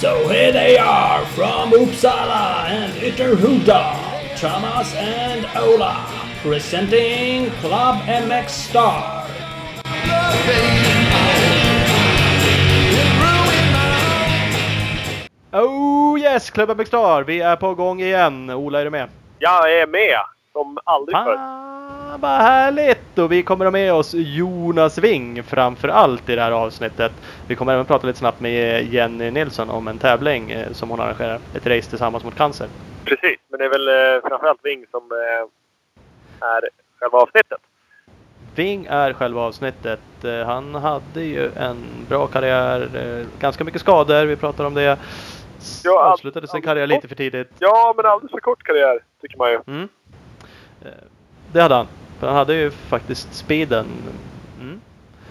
So here they are from Uppsala and Ytterhuda, Thomas and Ola, presenting Club MX Star. Oh yes, Klubben Bextar! Vi är på gång igen. Ola, är du med? Jag är med, som aldrig förr. Ah, vad härligt! Och vi kommer att ha med oss Jonas Wing framför allt i det här avsnittet. Vi kommer även prata lite snabbt med Jenny Nilsson om en tävling eh, som hon arrangerar. Ett race tillsammans mot cancer. Precis, men det är väl eh, framförallt Ving som eh, är själva avsnittet. Wing är själva avsnittet. Han hade ju en bra karriär, ganska mycket skador, vi pratar om det. Ja, Avslutade sin karriär lite för tidigt. Ja, men alldeles för kort karriär, tycker man ju. Mm. Eh, Det hade han. För han hade ju faktiskt speeden. Mm.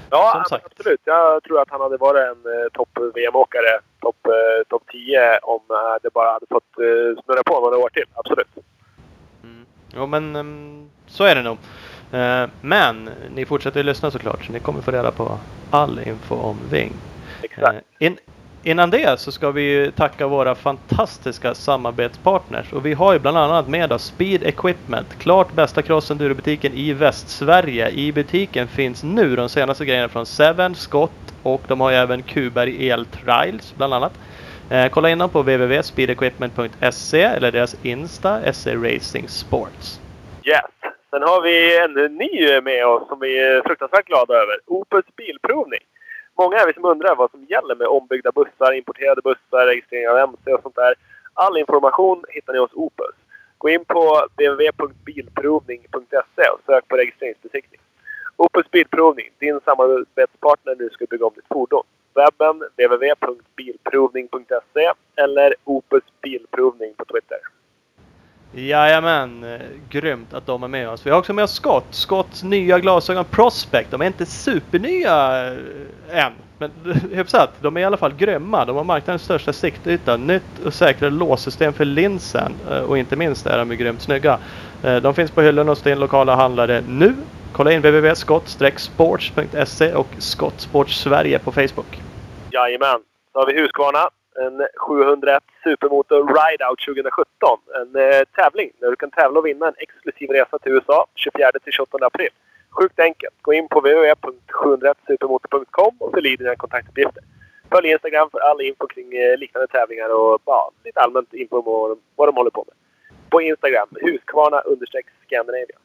Ja, Som men sagt. absolut. Jag tror att han hade varit en topp-VM-åkare, topp eh, top 10, om eh, det bara hade fått snurra på några år till. Absolut. Mm. Jo men ehm, så är det nog. Men ni fortsätter ju lyssna såklart så ni kommer få reda på all info om Ving. Exakt. In, innan det så ska vi tacka våra fantastiska samarbetspartners och vi har ju bland annat med oss Speed Equipment, klart bästa crossendurobutiken i Västsverige. I butiken finns nu de senaste grejerna från Seven, Scott och de har ju även Kuberg El Trials bland annat. Eh, kolla in dem på www.speedequipment.se eller deras Insta, SE Racing Sports. Yes. Sen har vi en ny med oss som vi är fruktansvärt glada över. Opus Bilprovning. Många är vi som undrar vad som gäller med ombyggda bussar, importerade bussar, registrering av MC och sånt där. All information hittar ni hos Opus. Gå in på www.bilprovning.se och sök på registreringsbesiktning. Opus Bilprovning, din samarbetspartner när du ska bygga om ditt fordon. Webben www.bilprovning.se eller Opus Bilprovning på Twitter. Jajamän, eh, grymt att de är med oss. Vi har också med oss Scott. Scotts nya glasögon Prospect. De är inte supernya eh, än. Men hyfsat, de är i alla fall grymma. De har marknadens största siktyta, nytt och säkrare låssystem för linsen eh, och inte minst är de ju grymt snygga. De finns på hyllorna hos din lokala handlare nu. Kolla in www.skott-sports.se och Scott Sports Sverige på Facebook. Jajamän. Så har vi Husqvarna. En 701 Supermotor Rideout 2017. En eh, tävling där du kan tävla och vinna en exklusiv resa till USA 24-28 april. Sjukt enkelt. Gå in på www.701supermotor.com och fyll i dina kontaktuppgifter. Följ Instagram för all info kring eh, liknande tävlingar och ja, lite allmänt info om vad, vad de håller på med. På Instagram, Huskvarna-Scandinavia.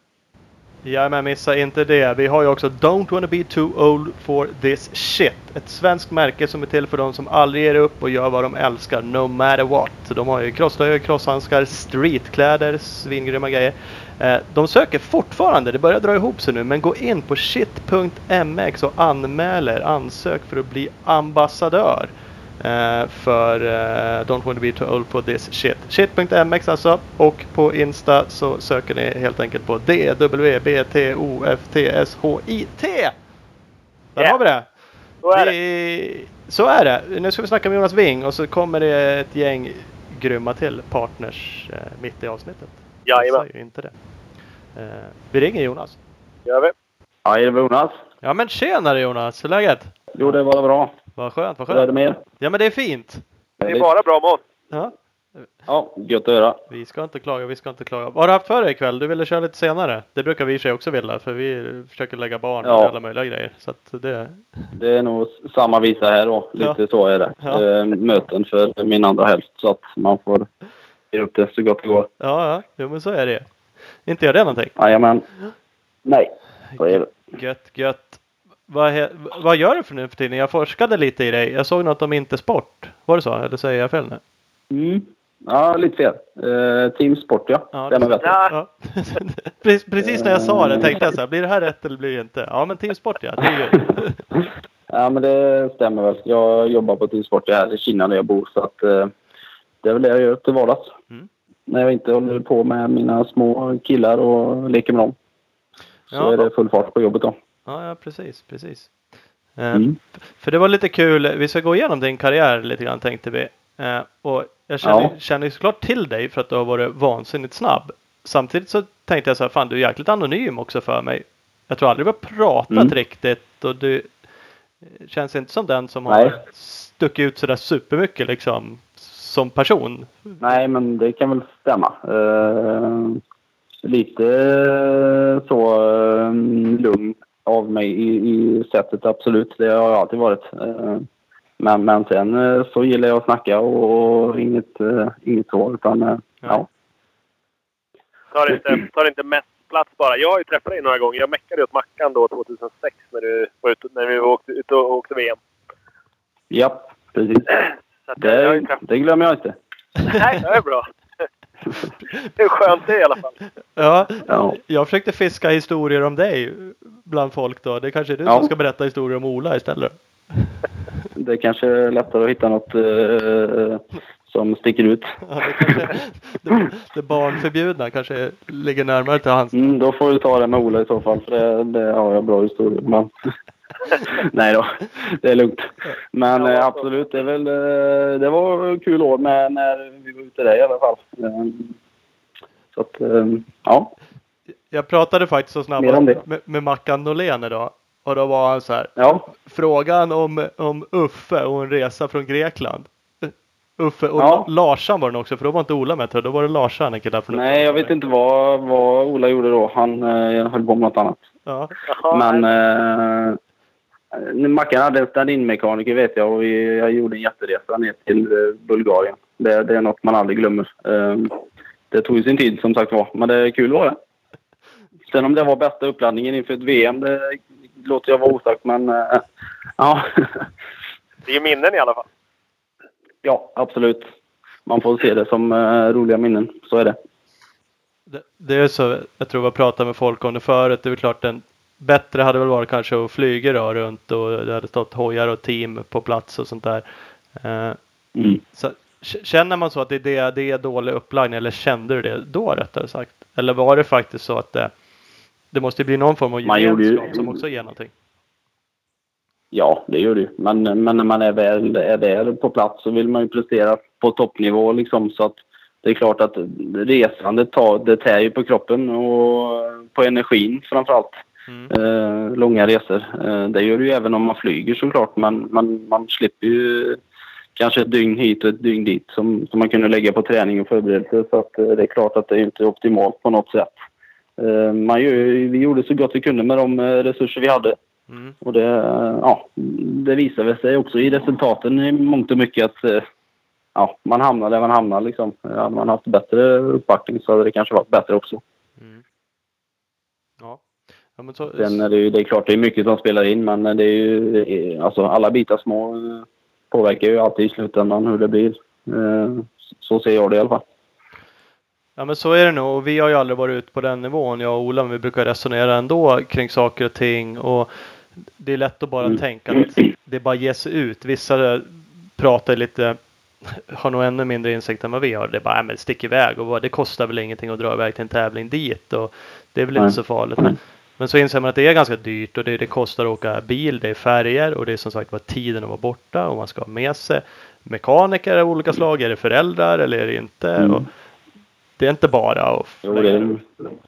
Jajamän, missa inte det. Vi har ju också Don't wanna be too old for this shit. Ett svenskt märke som är till för de som aldrig ger upp och gör vad de älskar, no matter what. De har ju crosströjor, crosshandskar, streetkläder, svingrymma grejer. Eh, de söker fortfarande, det börjar dra ihop sig nu, men gå in på shit.mx och anmäl er. ansök för att bli ambassadör eh, för eh, Don't wanna be too old for this shit. Shit.mx alltså. Och på Insta så söker ni helt enkelt på DWBTOFTSHIT. Där Yeah. har vi det. Så är det. Vi, så är det. Nu ska vi snacka med Jonas Wing och så kommer det ett gäng grymma till partners eh, mitt i avsnittet. Jajamän. Säger inte det. Vi ringer Jonas. gör vi. Ja, är det Jonas? Ja men tjenare Jonas, hur är läget? Jo, det var bra. Vad skönt, vad Hur är det skönt. med er? Ja men det är fint. Det är bara bra oss. Ja. Ja, gött att höra. Vi ska inte klaga, vi ska inte klaga. Vad har du haft för dig ikväll? Du ville köra lite senare. Det brukar vi i och för sig också vilja för vi försöker lägga barn och Ja. alla möjliga grejer. Så att det... Det är nog samma visa här då. Lite Ja. så är det. Ja. Möten för min andra hälft så att man får ge upp det så gott det går. Ja, ja, jo, men så är det Inte gör det någonting. Jajamän. Nej, så är det. Gött, gött. Vad, vad gör du för nu för tiden? Jag forskade lite i dig. Jag såg något om inte sport. Var det så? Eller säger jag fel nu? Mm. Ja, lite fel. Eh, Team Sport ja. Ja, det rätt. Ja. Precis- när jag sa det tänkte jag så här, blir det här rätt eller blir det inte? Ja men teamsport ja, det är ju... Ja, men det stämmer väl. Jag jobbar på Team Sport här i Kina där jag bor så att eh, det är väl det jag gör till vardags. Mm. När jag inte håller på med mina små killar och leker med dem. Så Ja. är det full fart på jobbet då. Ja, ja precis, precis. Eh, Mm. För det var lite kul, vi ska gå igenom din karriär lite grann tänkte vi. Eh, och jag känner, Ja. känner såklart till dig för att du har varit vansinnigt snabb. samtidigt så tänkte jag så här, fan du är jäkligt anonym också för mig. Jag tror aldrig vi har pratat Mm. riktigt och du känns inte som den som Nej. har stuckit ut sådär supermycket liksom som person. Nej, men det kan väl stämma. Eh, lite så eh, lugn av mig i, i sättet, absolut. Det har jag alltid varit. Eh, men, men sen eh, så gillar jag att snacka och, och inget, eh, inget så. Utan, eh, ja. Tar inte, tar inte mest plats bara. Jag har ju träffat dig några gånger. Jag meckade åt Mackan då 2006 när, du var ute, när vi åkte ut och åkte VM. ja, precis. Det, det glömmer jag inte. Nej, det är bra. Hur skönt det är i alla fall. Ja, Ja. jag försökte fiska historier om dig bland folk då. Det kanske är du Ja. som ska berätta historier om Ola istället. Det kanske är lättare att hitta något eh, som sticker ut. Ja, det, kanske, det, det barnförbjudna kanske ligger närmare till hans. Mm, då får du ta det med Ola i så fall, för det, det har jag bra historia men... Nej då, det är lugnt. Men Ja, eh, absolut, det, är väl, eh, det var kul år med när vi var ute där i alla fall. Eh, Så att, ja. Jag pratade faktiskt så snabbt med, med Mackan Norlén idag. Och då var han så här. Ja, Frågan om, om Uffe och en resa från Grekland. Uffe och Ja. La- Larsan var den också, för då var inte Ola med tror jag. Då var det Larsan, en kille från nej jag vet inte vad, vad Ola gjorde då. Han eh, höll på med något annat. Ja. Men eh, Mackan hade en stand-in-mekaniker vet jag och vi, jag gjorde en jätteresa ner till eh, Bulgarien. Det, det är något man aldrig glömmer. Eh, det tog ju sin tid som sagt var, men det är kul var det. Sen om det var bästa uppladdningen inför ett VM, det låter jag vara osagt men eh, ja. Det är minnen i alla fall. ja, absolut. Man får se det som eh, roliga minnen, så är det. Det, det är så, jag tror jag pratade med folk om det förut. Det är klart den bättre hade väl varit kanske att flyga då runt och det hade stått hojar och team på plats och sånt där. Eh, Mm. så, känner man så att det är, det, det är dålig uppladdning eller kände du det då rättare sagt? Eller var det faktiskt så att det, det måste bli någon form av gjorde ju- gemenskap som också ger någonting? Ja, det gör det ju. Men, men när man är väl är där på plats så vill man ju prestera på toppnivå liksom. Så att det är klart att resandet tar, det tär ju på kroppen och på energin framförallt. Mm. Eh, långa resor. Eh, det gör det ju även om man flyger såklart. Men man, man slipper ju kanske ett dygn hit och ett dygn dit som, som man kunde lägga på träning och förberedelse. Så att, eh, det är klart att det är inte optimalt på något sätt. Eh, man gör, vi gjorde så gott vi kunde med de eh, resurser vi hade. Mm. Och det, ja, det visar väl sig också i resultaten i mångt och mycket att eh, ja, man hamnar där man hamnar. Liksom. Hade man haft bättre uppbackning så hade det kanske varit bättre också. Mm. Ja. men så, Sen är det, ju, det är klart det är mycket som spelar in men det är ju, eh, alltså alla bitar små eh, påverkar ju alltid i slutändan hur det blir. Eh, Så ser jag det i alla fall. Ja men så är det nog och vi har ju aldrig varit ute på den nivån jag och Ola men vi brukar resonera ändå kring saker och ting och det är lätt att bara Mm. tänka att det bara ger sig ut. Vissa pratar lite, har nog ännu mindre insikt än vad vi har. Det är bara, äh, men stick iväg och vad, det kostar väl ingenting att dra iväg till en tävling dit och det är väl Nej. inte så farligt. Nej. Men så inser man att det är ganska dyrt och det, det kostar att åka bil, det är färger och det är som sagt var tiden att vara borta och man ska ha med sig mekaniker av olika slag. Är det föräldrar eller är det inte? Mm. Det är inte bara att Jo, det är,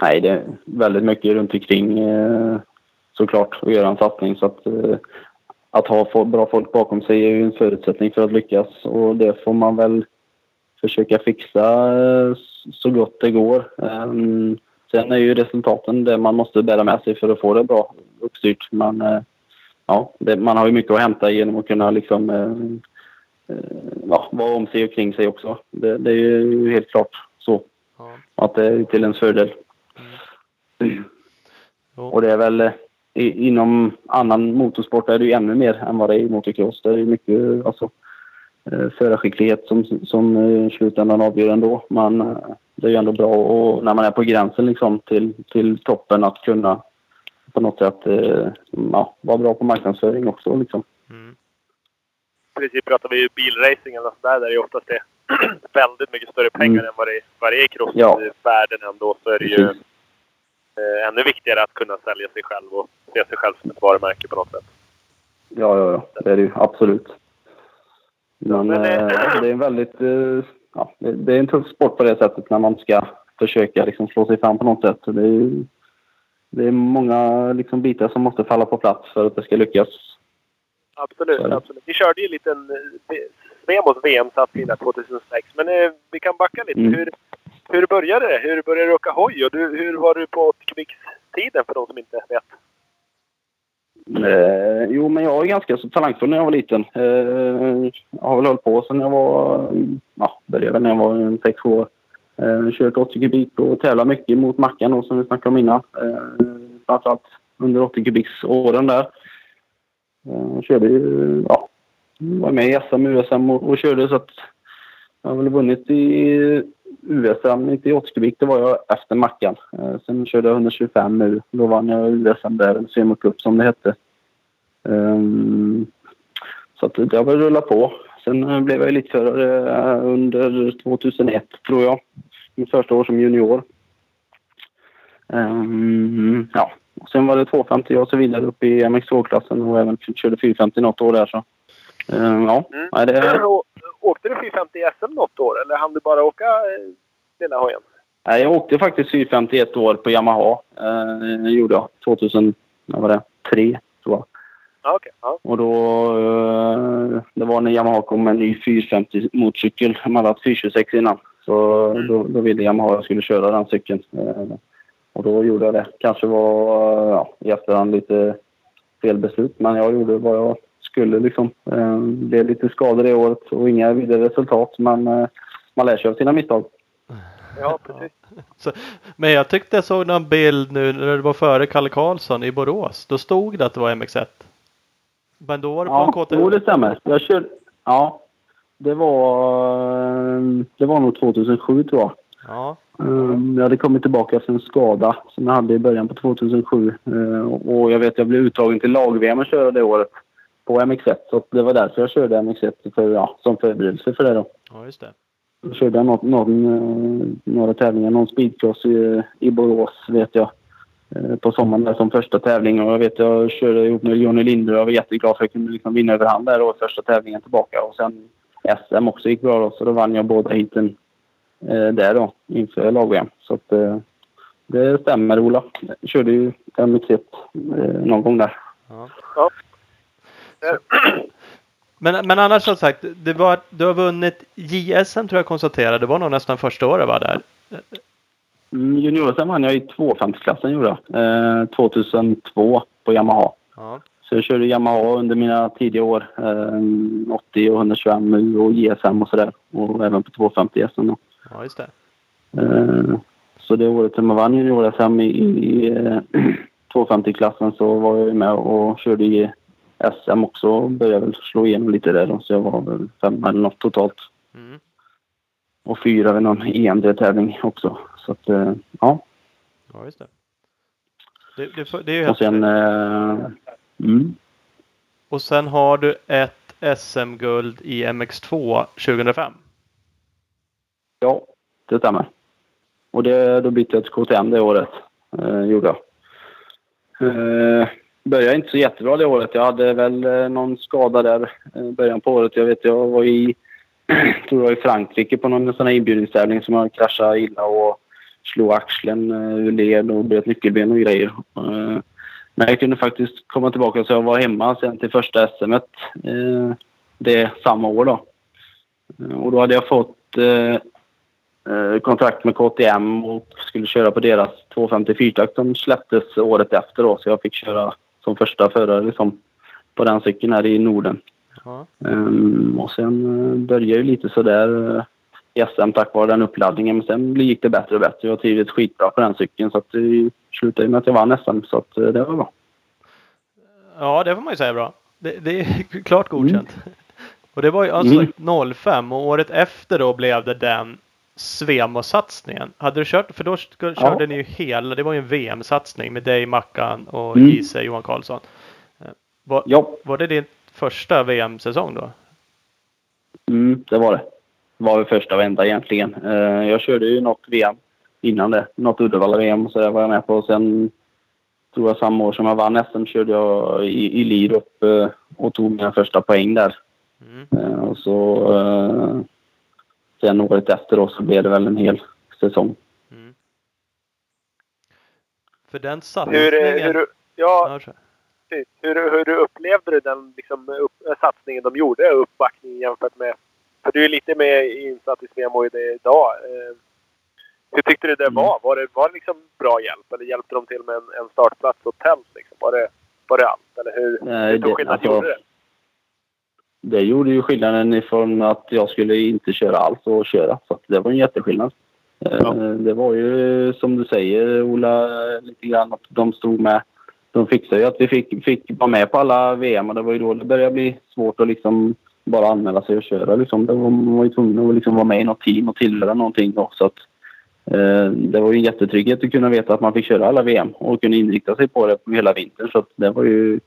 nej, det är väldigt mycket runt omkring eh, såklart att göra en satsning. Så att, eh, att ha bra folk bakom sig är ju en förutsättning för att lyckas och det får man väl försöka fixa eh, så gott det går. Ehm, sen är ju resultaten det man måste bära med sig för att få det bra uppstyrt. Men eh, ja, det, man har ju mycket att hämta genom att kunna liksom eh, eh, ja, vara om sig och kring sig också. Det, det är ju helt klart så. Ja. Att det är till ens fördel. Jo. Och det är väl i, inom annan motorsport är det ju ännu mer än vad det är i motocross. Det är mycket alltså, förarskicklighet som, som eh, i slutändan avgör ändå. Men eh, det är ju ändå bra och när man är på gränsen liksom till, till toppen att kunna på något sätt eh, ja, vara bra på marknadsföring också. Liksom. Mm. I princip pratar vi ju bilracing eller sådär där det är oftast det väldigt mycket större pengar Mm. än vad det, vad det är i Ja. crossvärlden ändå. Så är det ju Precis. eh, ännu viktigare att kunna sälja sig själv och se sig själv som ett varumärke på något sätt. Ja, ja, ja. Det är det ju absolut. Men, Men, eh, eh, det är en väldigt... Eh, ja, det, är en tuff sport på det sättet när man ska försöka liksom slå sig fram på något sätt. Det är, det är många liksom bitar som måste falla på plats för att det ska lyckas. Absolut, Så absolut. Vi körde ju en liten Svemos VM-satsning där 2006. Men eh, vi kan backa lite. Mm. Hur, hur började det? Hur började du åka hoj? Och du, hur var du på 80 kubikstiden för de som inte vet? Eh, jo, men jag var ganska så talangfull när jag var liten. Eh, jag har väl hållit på sen jag var... Ja, började väl när jag var en sex år. Eh, kört 80 kubik och tävlat mycket mot Mackan då, som vi snackade om innan. Eh, framförallt under 80-kubiksåren. där. Eh, körde ju... Ja, var med i SM, USM och, och körde så att jag har väl vunnit i USM, i 80 kubik, det var jag efter Mackan. Eh, sen körde jag 125 nu. Då vann jag USM där, en semicup som det hette. Ehm, så att det har väl rullat på. Sen eh, blev jag elitförare eh, under 2001, tror jag. Mitt första år som junior. Ehm, ja, och sen var det 250 och så vidare upp i MX2-klassen och även körde 450 något år där. Så. Ehm, ja, Mm. nej, det, Åkte du 450 i SM något år eller hann du bara åka eh, lilla hojen? Nej, jag åkte faktiskt 451 år på Yamaha. Eh, gjorde jag 2000, vad var det, tre tror jag. Ja, okej. Ja. Och då, eh, det var när Yamaha kom med en ny 450 motorcykel. De hade haft 426 innan. Så Mm. då, då ville Yamaha att jag skulle köra den cykeln. Eh, och då gjorde jag det. Kanske var eh, ja, i efterhand lite fel beslut, men jag gjorde vad jag skulle liksom. Eh, det blev lite skador det året och inga vidare resultat, men eh, man lär sig av sina misstag. ja, precis. Så, men jag tyckte jag såg någon bild nu när det var före Kalle Karlsson i Borås. Då stod det att det var MX1. Men då var det på Ja, KT... jo, det stämmer. Jag körde... Ja, det var... eh, Det var nog 2007 tror jag. Ja, Um, jag hade kommit tillbaka efter en skada som jag hade i början på 2007. Uh, och jag vet jag blev uttagen till lag-VM och körde det året på MX1. Så det var därför jag körde MX1 för, ja, som förberedelse för det då. ja just det. Då körde jag något, någon, eh, några tävlingar, någon speedcross i, i Borås vet jag. eh, På sommaren där som första tävling och jag vet jag körde ihop med Johnny Linde och jag var jätteglad för att jag kunde liksom vinna över hand där då första tävlingen tillbaka och sen SM också gick bra då så då vann jag båda heaten eh, där då inför lag Så att eh, det stämmer Ola. Jag körde ju MX1 eh, någon gång där. Ja. Men, men annars som sagt, det var, du har vunnit JSM tror jag konstaterade. Det var nog nästan första året var där. Mm, Junior-SM vann jag i 250-klassen gjorde jag. Eh, 2002 på Yamaha. Ja, Så jag körde Yamaha under mina tidiga år. Eh, 80 och 125 nu och JSM och sådär. Och även på 250 SM då. ja just det. Eh, så det året som jag vann junior-SM i, i eh, 250-klassen så var jag med och körde i SM också började väl slå igenom lite där då. Så jag var väl fem eller något totalt. Mm. Och fyra vid någon EMD-tävling också. Så att, eh, ja. Ja, just det. Det, det, det är ju Och sen... Eh, mm. Och sen har du ett SM-guld i MX2 2005. Ja, det stämmer. Och det, då bytte jag till KTM det året. Eh, gjorde jag. Eh, började inte så jättebra det året. Jag hade väl eh, någon skada där i början på året. Jag vet jag var i, tror jag var i Frankrike på någon sån här inbjudningstävling som jag kraschade illa och slog axeln eh, ur led och bröt nyckelben och grejer. Men jag kunde faktiskt komma tillbaka så jag var hemma sen till första SM det samma år då. Och då hade jag fått kontrakt med KTM och skulle köra på deras 254-takt som släpptes året efter då. Så jag fick köra som första förare liksom, på den cykeln här i Norden. Ja. Ehm, och sen eh, började ju lite sådär eh, i SM tack vare den uppladdningen. Men sen gick det bättre och bättre. Jag trivdes skitbra på den cykeln så att det slutade med att jag vann SM. Så att eh, det var bra. ja, det får man ju säga är bra. Det, det är klart godkänt. Och det var ju alltså 05 och året efter då blev det den Svemo-satsningen. Hade du kört, för då körde ni ju hela, det var ju en VM-satsning med dig, Mackan och Mm. Gise Johan Karlsson. Eh, Var, Ja, var det din första VM-säsong då? mm, det var det. Det var väl första enda egentligen. Eh, jag körde ju något VM innan det. Något Uddevalla-VM så det var jag med på. Sen tror jag samma år som jag vann SM körde jag i, i Lirup eh, och tog mina första poäng där. Mm. Och så sen året efter då så blev det väl en hel säsong. Mm. För den satsningen... Hur, hur, ja, precis. hur, hur du upplevde du den liksom, upp, satsningen de gjorde, uppbackningen jämfört med... För du är lite mer insatt i Svemo i det idag. Eh, hur tyckte du det Mm. var? Var det, var det liksom bra hjälp? Eller hjälpte de till med en, en startplats och tält? Liksom? Var, det, var det allt? Eller hur, Nej, hur stor det- skillnad alltså- gjorde det? Det gjorde ju skillnaden ifrån att jag skulle inte köra alls och köra. Så det var en jätteskillnad. Eh, Ja. Det var ju som du säger Ola, lite grann att de stod med. De fixade ju att vi fick, fick vara med på alla VM och det var ju då det började bli svårt att liksom bara anmäla sig och köra. Liksom. Det var, man var ju tvungen att liksom vara med i något team och tillhöra någonting då. Så att, eh, det var ju en jättetrygghet att kunna veta att man fick köra alla VM och kunna inrikta sig på det hela vintern. Så det var ju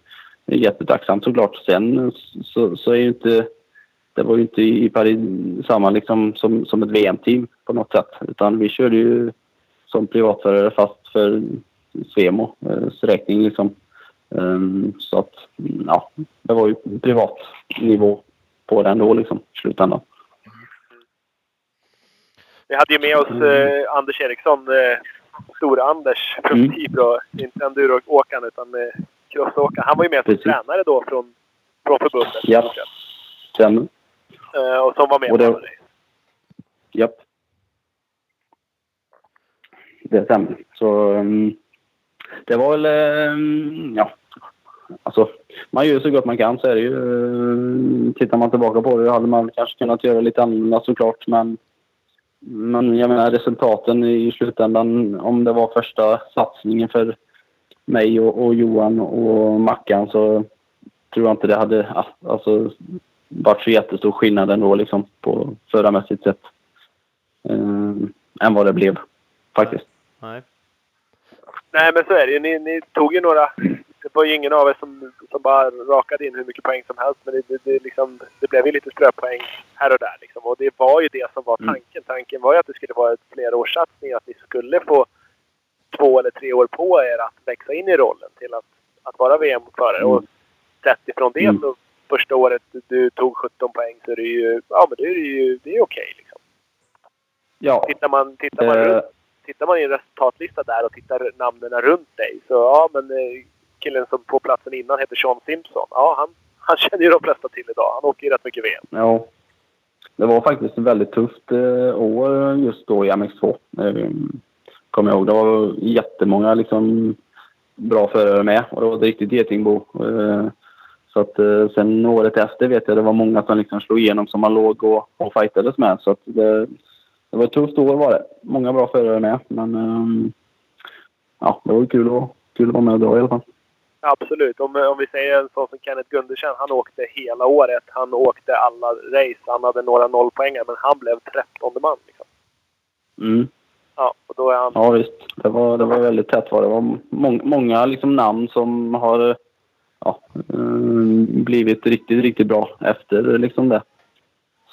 jättetacksamt såklart. Sen så, så är ju inte... Det var ju inte i Paris samma liksom som, som ett VM-team på något sätt. Utan vi körde ju som privatförare fast för Svemo eh, räkning liksom. Ehm, så att, ja, det var ju privat nivå på den då liksom i slutändan. Vi hade ju med oss eh, Anders Eriksson, eh, Stora-Anders från Mm. Tibro. Inte enduroåkaren utan eh, crossåkaren. Han var ju med som Precis. tränare då från, från förbundet. Ja. Sen, Eh, och som var med Och det- på det. japp. Det stämmer. Så ehm, det var väl, ehm, ja. Alltså, man gör så gott man kan så är det ju. eh, Tittar man tillbaka på det hade man kanske kunnat göra lite annorlunda såklart. Men, men jag menar resultaten i slutändan, om det var första satsningen för mig och, och Johan och Mackan så tror jag inte det hade ja, alltså, varit så jättestor skillnad ändå liksom på förarmässigt sett. Eh, än vad det blev faktiskt. Nej. Nej, men så är det ju. Ni, ni tog ju några... Det var ju ingen av er som, som bara rakade in hur mycket poäng som helst. Men det, det, det, liksom, det blev ju lite ströpoäng här och där. Liksom. Och det var ju det som var Mm. tanken. Tanken var ju att det skulle vara ett flerårssatsning. Att ni skulle få två eller tre år på er att växa in i rollen till att, att vara VM-förare. Mm. Och sett ifrån det Mm. så första året du tog 17 poäng så är det ju... Ja, men det är ju det är okej liksom. Ja, Tittar man, tittar man Eh. runt tittar man i en resultatlista där och tittar namnen runt dig så ja, men eh, killen som på platsen innan heter Sean Simpson. Ja, han, han känner ju de flesta till idag. Han åker ju rätt mycket VM. ja. Det var faktiskt ett väldigt tufft eh, år just då i MX2. Kommer jag ihåg. Det var jättemånga liksom, bra förare med och det var ett riktigt getingbo. Eh, så att eh, sen året efter vet jag det var många som liksom slog igenom som man låg och, och fightades med. Så att det, det var ett tufft år var det. Många bra förare med. Men ehm, ja, det var kul att, kul att vara med och dra i alla fall. Absolut. Om, om vi säger en sån som Kenneth Gundersen. Han åkte hela året. Han åkte alla race. Han hade några nollpoängare men han blev 13 man. Liksom. Mm. Ja, och då är han... Ja visst, det var, det var väldigt tätt var det. var må, många liksom namn som har ja, eh, blivit riktigt, riktigt bra efter liksom det.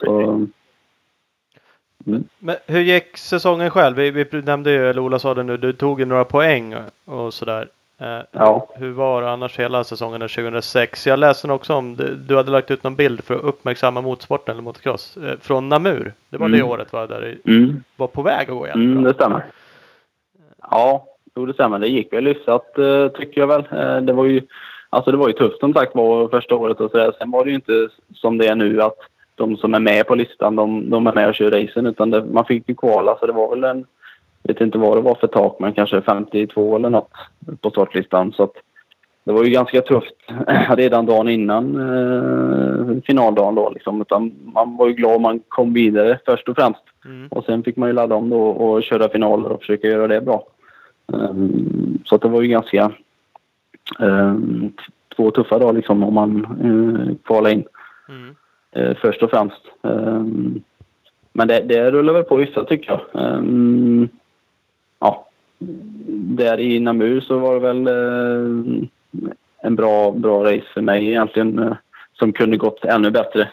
Så, mm. Men hur gick säsongen själv? Vi, vi nämnde ju, eller Ola sa det nu, du tog ju några poäng och sådär. Eh, Ja. Hur var det annars hela säsongen 2006? Jag läste också om, du, hade lagt ut någon bild för att uppmärksamma motorsporten eller motocross. Eh, från Namur. Det var det Mm. året va? Där det Mm. var på väg att gå jättebra. Mm, det stämmer. Ja, jo, det stämmer. Det gick väl hyfsat eh, tycker jag väl. Det var ju, alltså det var ju tufft som sagt var första året och sådär. Sen var det ju inte som det är nu att de som är med på listan, de, de är med och kör racen. Utan det, man fick ju kvala så det var väl en, vet inte vad det var för tak, men kanske 52 eller något på startlistan. Så det var ju ganska tufft redan dagen innan eh, finaldagen då liksom. Utan man var ju glad man kom vidare först och främst. Mm. Och sen fick man ju ladda om då och köra finaler och försöka göra det bra. Ehm, så det var ju ganska t- två tuffa dagar liksom om man uh, kvalade in Mm. eh, först och främst. Ehm, men det, det rullar väl på hyfsat tycker jag. Ehm, ja, där i Namur så var det väl eh, en bra, bra race för mig egentligen eh, som kunde gått ännu bättre.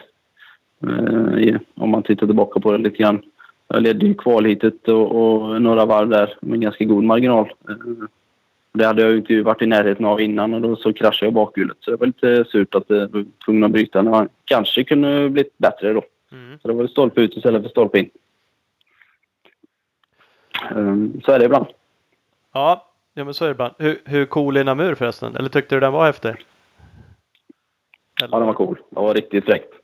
Eh, om man tittar tillbaka på det lite grann. Jag ledde ju kvalhitet och, och några varv där med ganska god marginal. Eh, det hade jag inte varit i närheten av innan och då så kraschade jag bakhjulet. Så det var lite surt att jag var tvungen att bryta när man kanske kunde blivit bättre då. Mm. Så det var stolpe ut istället för stolpe in. Ehm, Så är det ibland. Ja, Ja men så är det ibland. Hur, hur cool är Namur förresten? Eller tyckte du den var häftig? Ja, den var cool. Det var riktigt fräckt.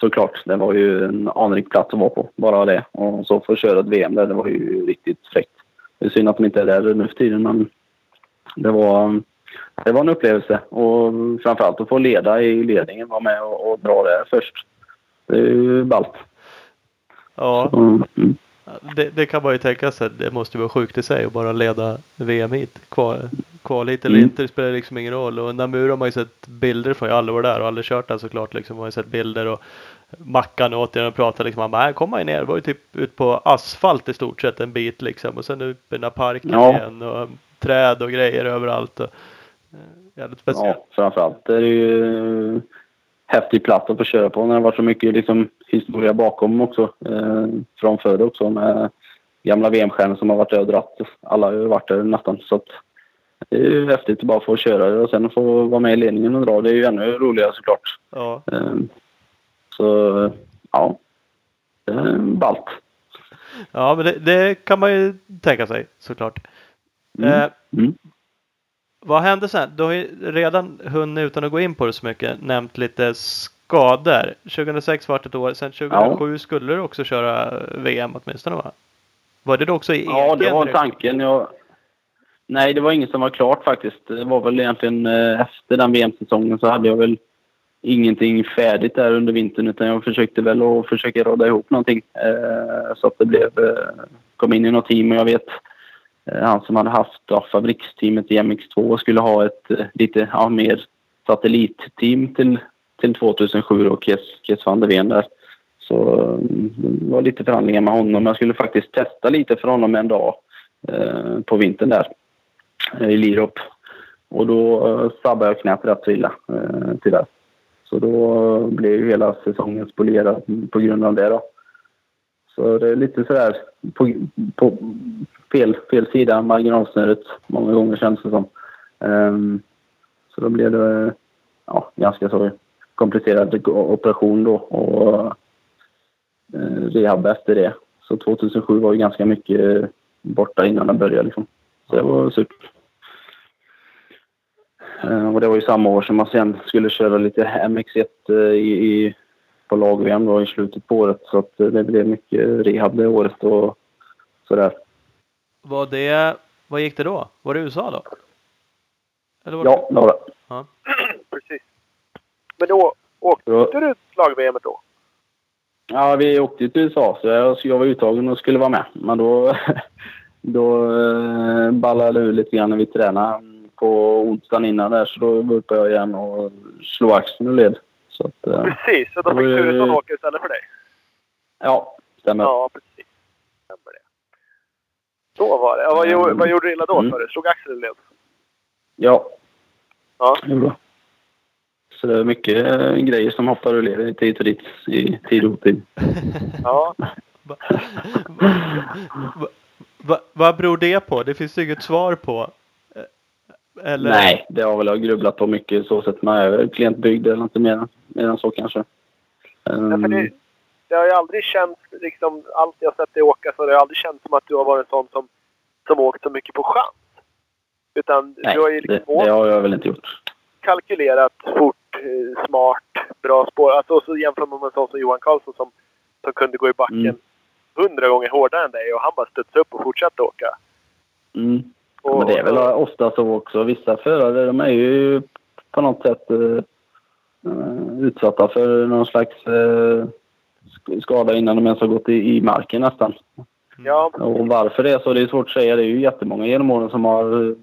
Såklart. Det var ju en anrik plats att vara på. Bara det. Och så få köra ett VM där, det var ju riktigt fräckt. Det är synd att de inte är där nu för tiden, men det var, det var en upplevelse. Och framförallt att få leda i ledningen, vara med och, och dra det först. Det är ju ballt. Ja, Mm. Det, det kan man ju tänka sig. Det måste vara sjukt i sig att bara leda VM hit. Kval, kval hit eller Mm. inte, det spelar liksom ingen roll. Och Namur har man ju sett bilder från. Jag har aldrig varit där och aldrig kört den såklart. Liksom. Man har ju sett bilder och Mackan återigen och pratade liksom. Han bara, "Nej, kom man ju ner. Det var ju typ ut på asfalt i stort sett en bit liksom. Och sen upp i den här parken Ja. igen och träd och grejer överallt. Och, eh, jävligt speciellt. Ja, framförallt är det ju häftig plats att få köra på när det var så mycket liksom, historia bakom också. Eh, från förr också med gamla VM-stjärnor som har varit där och dratt. Alla har ju varit där nästan. Så att, det är ju häftigt att bara få köra det och sen få vara med i ledningen och dra. Det är ju ännu roligare såklart. Ja. Eh, så ja, det är ballt. Ja, men det, det kan man ju tänka sig såklart. Mm. Eh, Mm. vad hände sen? Du har ju redan hunnit, utan att gå in på det så mycket, nämnt lite skador. 2006 var det ett år. Sen 2007 skulle du också köra VM åtminstone va? Var det då också i Ja, det egen var tanken. Jag... Nej, det var inget som var klart faktiskt. Det var väl egentligen eh, efter den VM-säsongen så hade jag väl ingenting färdigt där under vintern utan jag försökte väl att försöka råda ihop någonting. Eh, så att det blev, eh, kom in i något team och jag vet han som hade haft ja, fabriksteamet i MX2 skulle ha ett lite ja, mer satellitteam till, till 2007 och Kees, van der Ven där. Så mm, det var lite förhandlingar med honom. Jag skulle faktiskt testa lite för honom en dag eh, på vintern där eh, i Lirup. Och då eh, sabbade jag knät rätt så illa eh, tyvärr. Så då blev ju hela säsongen spolierad på grund av det då. Så det är lite sådär på, på fel, fel sida marginalsnöret många gånger känns det som. Um, så då blev det ja, ganska så komplicerad operation då och eh, rehab efter det. Så 2007 var ju ganska mycket borta innan den började liksom. Så det var surt. Eh, Och det var ju samma år som man sen skulle köra lite MX1 eh, i, i, på lag-VM i slutet på året. Så att det blev mycket rehab det året och sådär. Var det, vad gick det då? Var det USA då? Var Ja, det var det. ja. Men då åkte Så- du slag-VM då? Ja, vi åkte till USA så jag, var uttagen och skulle vara med. Men då, då eh, ballade det ur lite grann när vi tränade på onsdagen innan där. Så då uppe jag igen och slog axeln ur led. Så att, eh, Precis, så då fick var ju- Turesson åka istället för dig? ja, stämmer. Ja, precis. Stämmer det. Så var det. Ja, vad, gjorde, vad gjorde du illa då? Mm. sa du? Slog axeln i led? Ja, Ja. det gjorde. Så det är mycket eh, grejer som hoppar ur led hit och dit i tid och otid. Ja. Va, va, va, vad beror det på? Det finns ju inget svar på. Eh, Eller? Nej, det har väl jag grubblat på mycket så sätt. Man är väl klent byggd eller inte mer, mer än så kanske. Ja, Um, för det, det har ju aldrig känts, liksom, allt jag sett dig åka så har det aldrig känts som att du har varit en sån som, som åkt så mycket på chans. Utan nej, du har ju det, liksom det åkt, har jag väl inte gjort. kalkylerat, fort, smart, bra spår. Alltså, och så jämför man med en sån som Johan Karlsson som, som kunde gå i backen Mm. hundra gånger hårdare än dig och han bara studsade upp och fortsatte åka. Mm. Och, Men det är väl ofta så också. Vissa förare de är ju på något sätt eh, eh, utsatta för någon slags eh, sk- skada innan de ens har gått i, i marken nästan. Ja, Och varför det är så, det är svårt att säga. Det är ju jättemånga genom åren som har eh,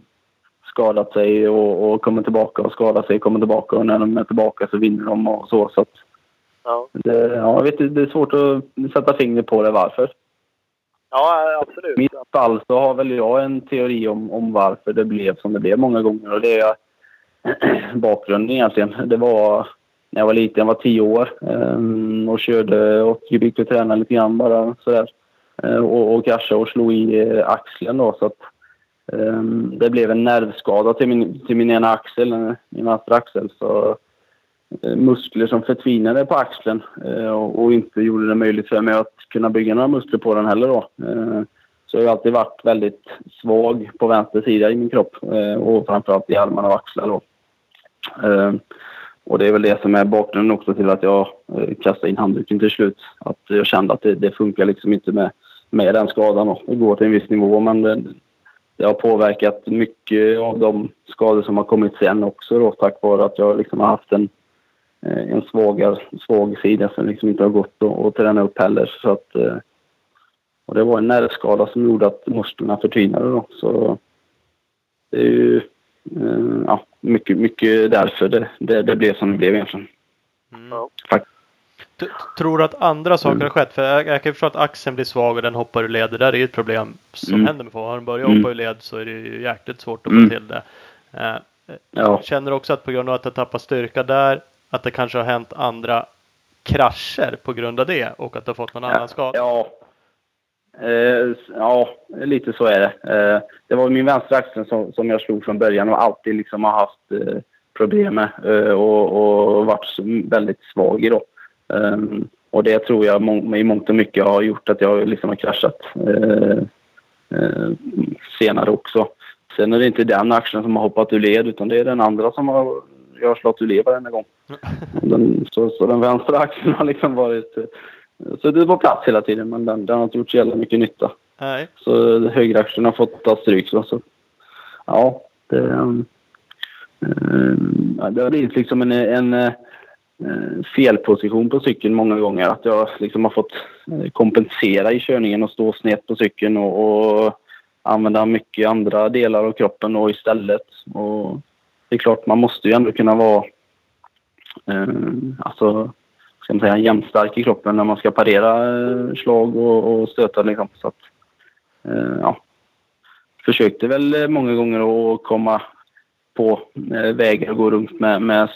skadat sig och, och kommer tillbaka och skadar sig kommer tillbaka och när de är tillbaka så vinner de och så. så att ja. det, ja, jag vet, det är svårt att sätta fingret på det varför. ja absolut. I mitt fall så har väl jag en teori om, om varför det blev som det blev många gånger. Och det är bakgrunden egentligen. Det var när jag var liten, jag var tio år ehm, och körde och gick och tränade lite grann bara sådär. Eh, och, och kraschade och slog i axeln då så att Ehm, det blev en nervskada till min, till min ena axel, eh, min vänstra axel. Så eh, muskler som förtvinade på axeln eh, och, och inte gjorde det möjligt för mig att kunna bygga några muskler på den heller då. Ehm, så jag har alltid varit väldigt svag på vänster sida i min kropp och framförallt i armarna och axlar. Då. Ehm, och det är väl det som är bakgrunden också till att jag kastade in handduken till slut. Att jag kände att det, det funkar liksom inte med, med den skadan. Det går till en viss nivå men det, det har påverkat mycket av de skador som har kommit sen också då tack vare att jag liksom har haft en, en svagare, svag sida som liksom inte har gått att träna upp heller. Så att, och det var en nervskada som gjorde att musklerna förtvinade då. Så det är ju eh, ja, mycket, mycket därför det, det, det blev som det blev egentligen. Mm. Tror du att andra saker har skett? För jag, jag kan förstå att axeln blir svag och den hoppar ur led. Det där är ju ett problem som mm. händer med folk. Har den börjat mm. hoppa ur led så är det ju jäkligt svårt att få mm. till det. Eh, ja. Känner också att på grund av att jag tappar styrka där, att det kanske har hänt andra krascher på grund av det och att du har fått någon ja. annan skada? Ja, Eh, ja, lite så är det. Eh, det var min vänstra axel som, som jag slog från början och alltid liksom har haft eh, problem med eh, och, och varit väldigt svag i. Då. Eh, och det tror jag må, i mångt och mycket har gjort att jag liksom har kraschat eh, senare också. Sen är det inte den axeln som har hoppat ur led utan det är den andra som har, jag har slått ur led varenda gång. Den, så, så den vänstra axeln har liksom varit så det är på plats hela tiden men den, den har inte gjort så jävla mycket nytta. Nej. Så högeraktien har fått ta stryk. Så, så ja, det, um, det har blivit liksom en, en, eh, Eh, felposition på cykeln många gånger. Att jag liksom har fått eh, kompensera i körningen och stå snett på cykeln och, och använda mycket andra delar av kroppen och istället. Och det är klart, man måste ju ändå kunna vara eh, alltså ska man säga, jämnstark i kroppen när man ska parera eh, slag och, och stöta. Liksom. Så att, eh, ja. Försökte väl eh, många gånger att komma på eh, vägar och gå runt med, med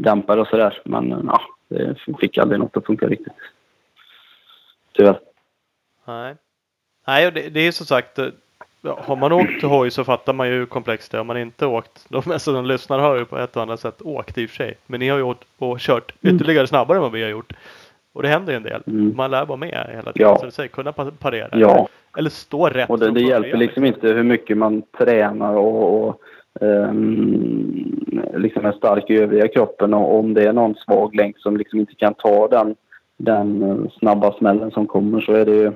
styrdämpare och sådär. Men ja, det fick aldrig något att funka riktigt. Tyvärr. Nej. Nej, det, det är som sagt har man åkt hoj så fattar man ju hur komplext det är. Har man inte åkt, de flesta som lyssnar har ju på ett och annat sätt åkt i och för sig. Men ni har ju åkt och kört mm. ytterligare snabbare än vad vi har gjort. Och det händer ju en del. Mm. Man lär vara med hela tiden. Ja. Så det säger, kunna parera. Ja. Eller stå rätt. Och det, det hjälper liksom inte hur mycket man tränar och, och liksom är stark i övriga kroppen. Och om det är någon svag länk som liksom inte kan ta den, den eh, snabba smällen som kommer så är det ju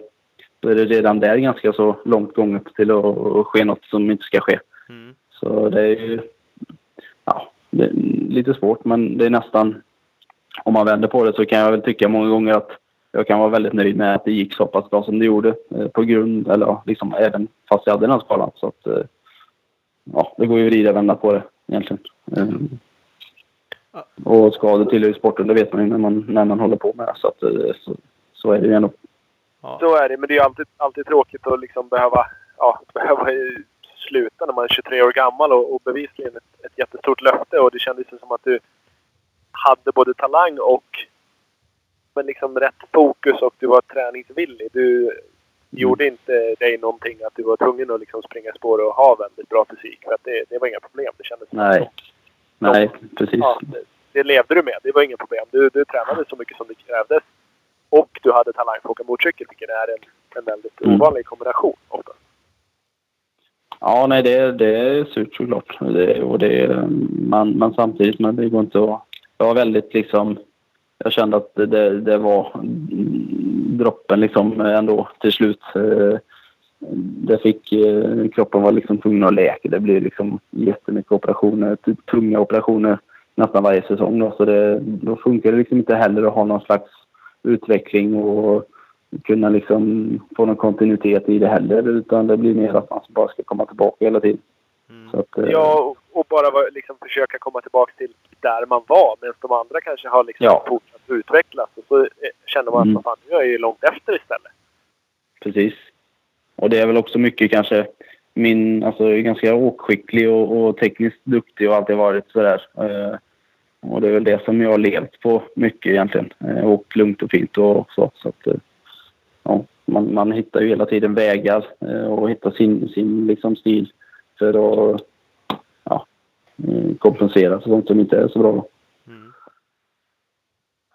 då är det redan där ganska så långt gånget till att ske något som inte ska ske. Mm. Så det är ju ja, det är lite svårt men det är nästan, om man vänder på det så kan jag väl tycka många gånger att jag kan vara väldigt nöjd med att det gick så pass bra som det gjorde eh, på grund, eller liksom även fast jag hade den här skalan. Så att, eh, ja, det går ju att vrida och vända på det egentligen. Mm. Och skador tillhör ju sporten, det vet man ju när man, när man håller på med det. Så, att, så, så är det ju ändå. Ja. Så är det, men det är alltid, alltid tråkigt att liksom behöva, ja, behöva sluta när man är 23 år gammal och, och bevisligen ett, ett jättestort löfte. Och det kändes som att du hade både talang och men liksom rätt fokus och du var träningsvillig. Du mm. gjorde inte dig någonting att du var tvungen att liksom springa spår och ha väldigt bra fysik. För att det, det var inga problem. Det kändes Nej. Som, Nej, precis. Ja, det, det, levde du med. Det var inga problem. Du, du tränade så mycket som det krävdes och du hade talang för att åka motorcykel, vilket är en, en väldigt mm. ovanlig kombination ofta. Ja, nej, det, det är surt såklart. Det, och det, man, man samtidigt, men det går inte att... Jag var väldigt liksom... Jag kände att det, det var droppen liksom ändå till slut. Det fick... Kroppen var liksom tvungen att läka. Det blev liksom jättemycket operationer, typ tunga operationer nästan varje säsong. Då, så det, då funkar det liksom inte heller att ha någon slags utveckling och kunna liksom få någon kontinuitet i det heller. Utan det blir mer att man bara ska komma tillbaka hela tiden. Mm. Att, eh, ja, och bara liksom försöka komma tillbaka till där man var. Medan de andra kanske har liksom ja. fortsatt utvecklas. Och så eh, känner man mm. att fan, nu är jag ju långt efter istället. Precis. Och det är väl också mycket kanske min, alltså ganska åkskicklig och, och tekniskt duktig och alltid varit sådär. Eh, och det är väl det som jag har levt på mycket egentligen. Eh, och lugnt och fint och så. så att, eh, ja, man, man hittar ju hela tiden vägar eh, och hittar sin, sin liksom stil för att kompensera för sånt som inte är så bra. Mm.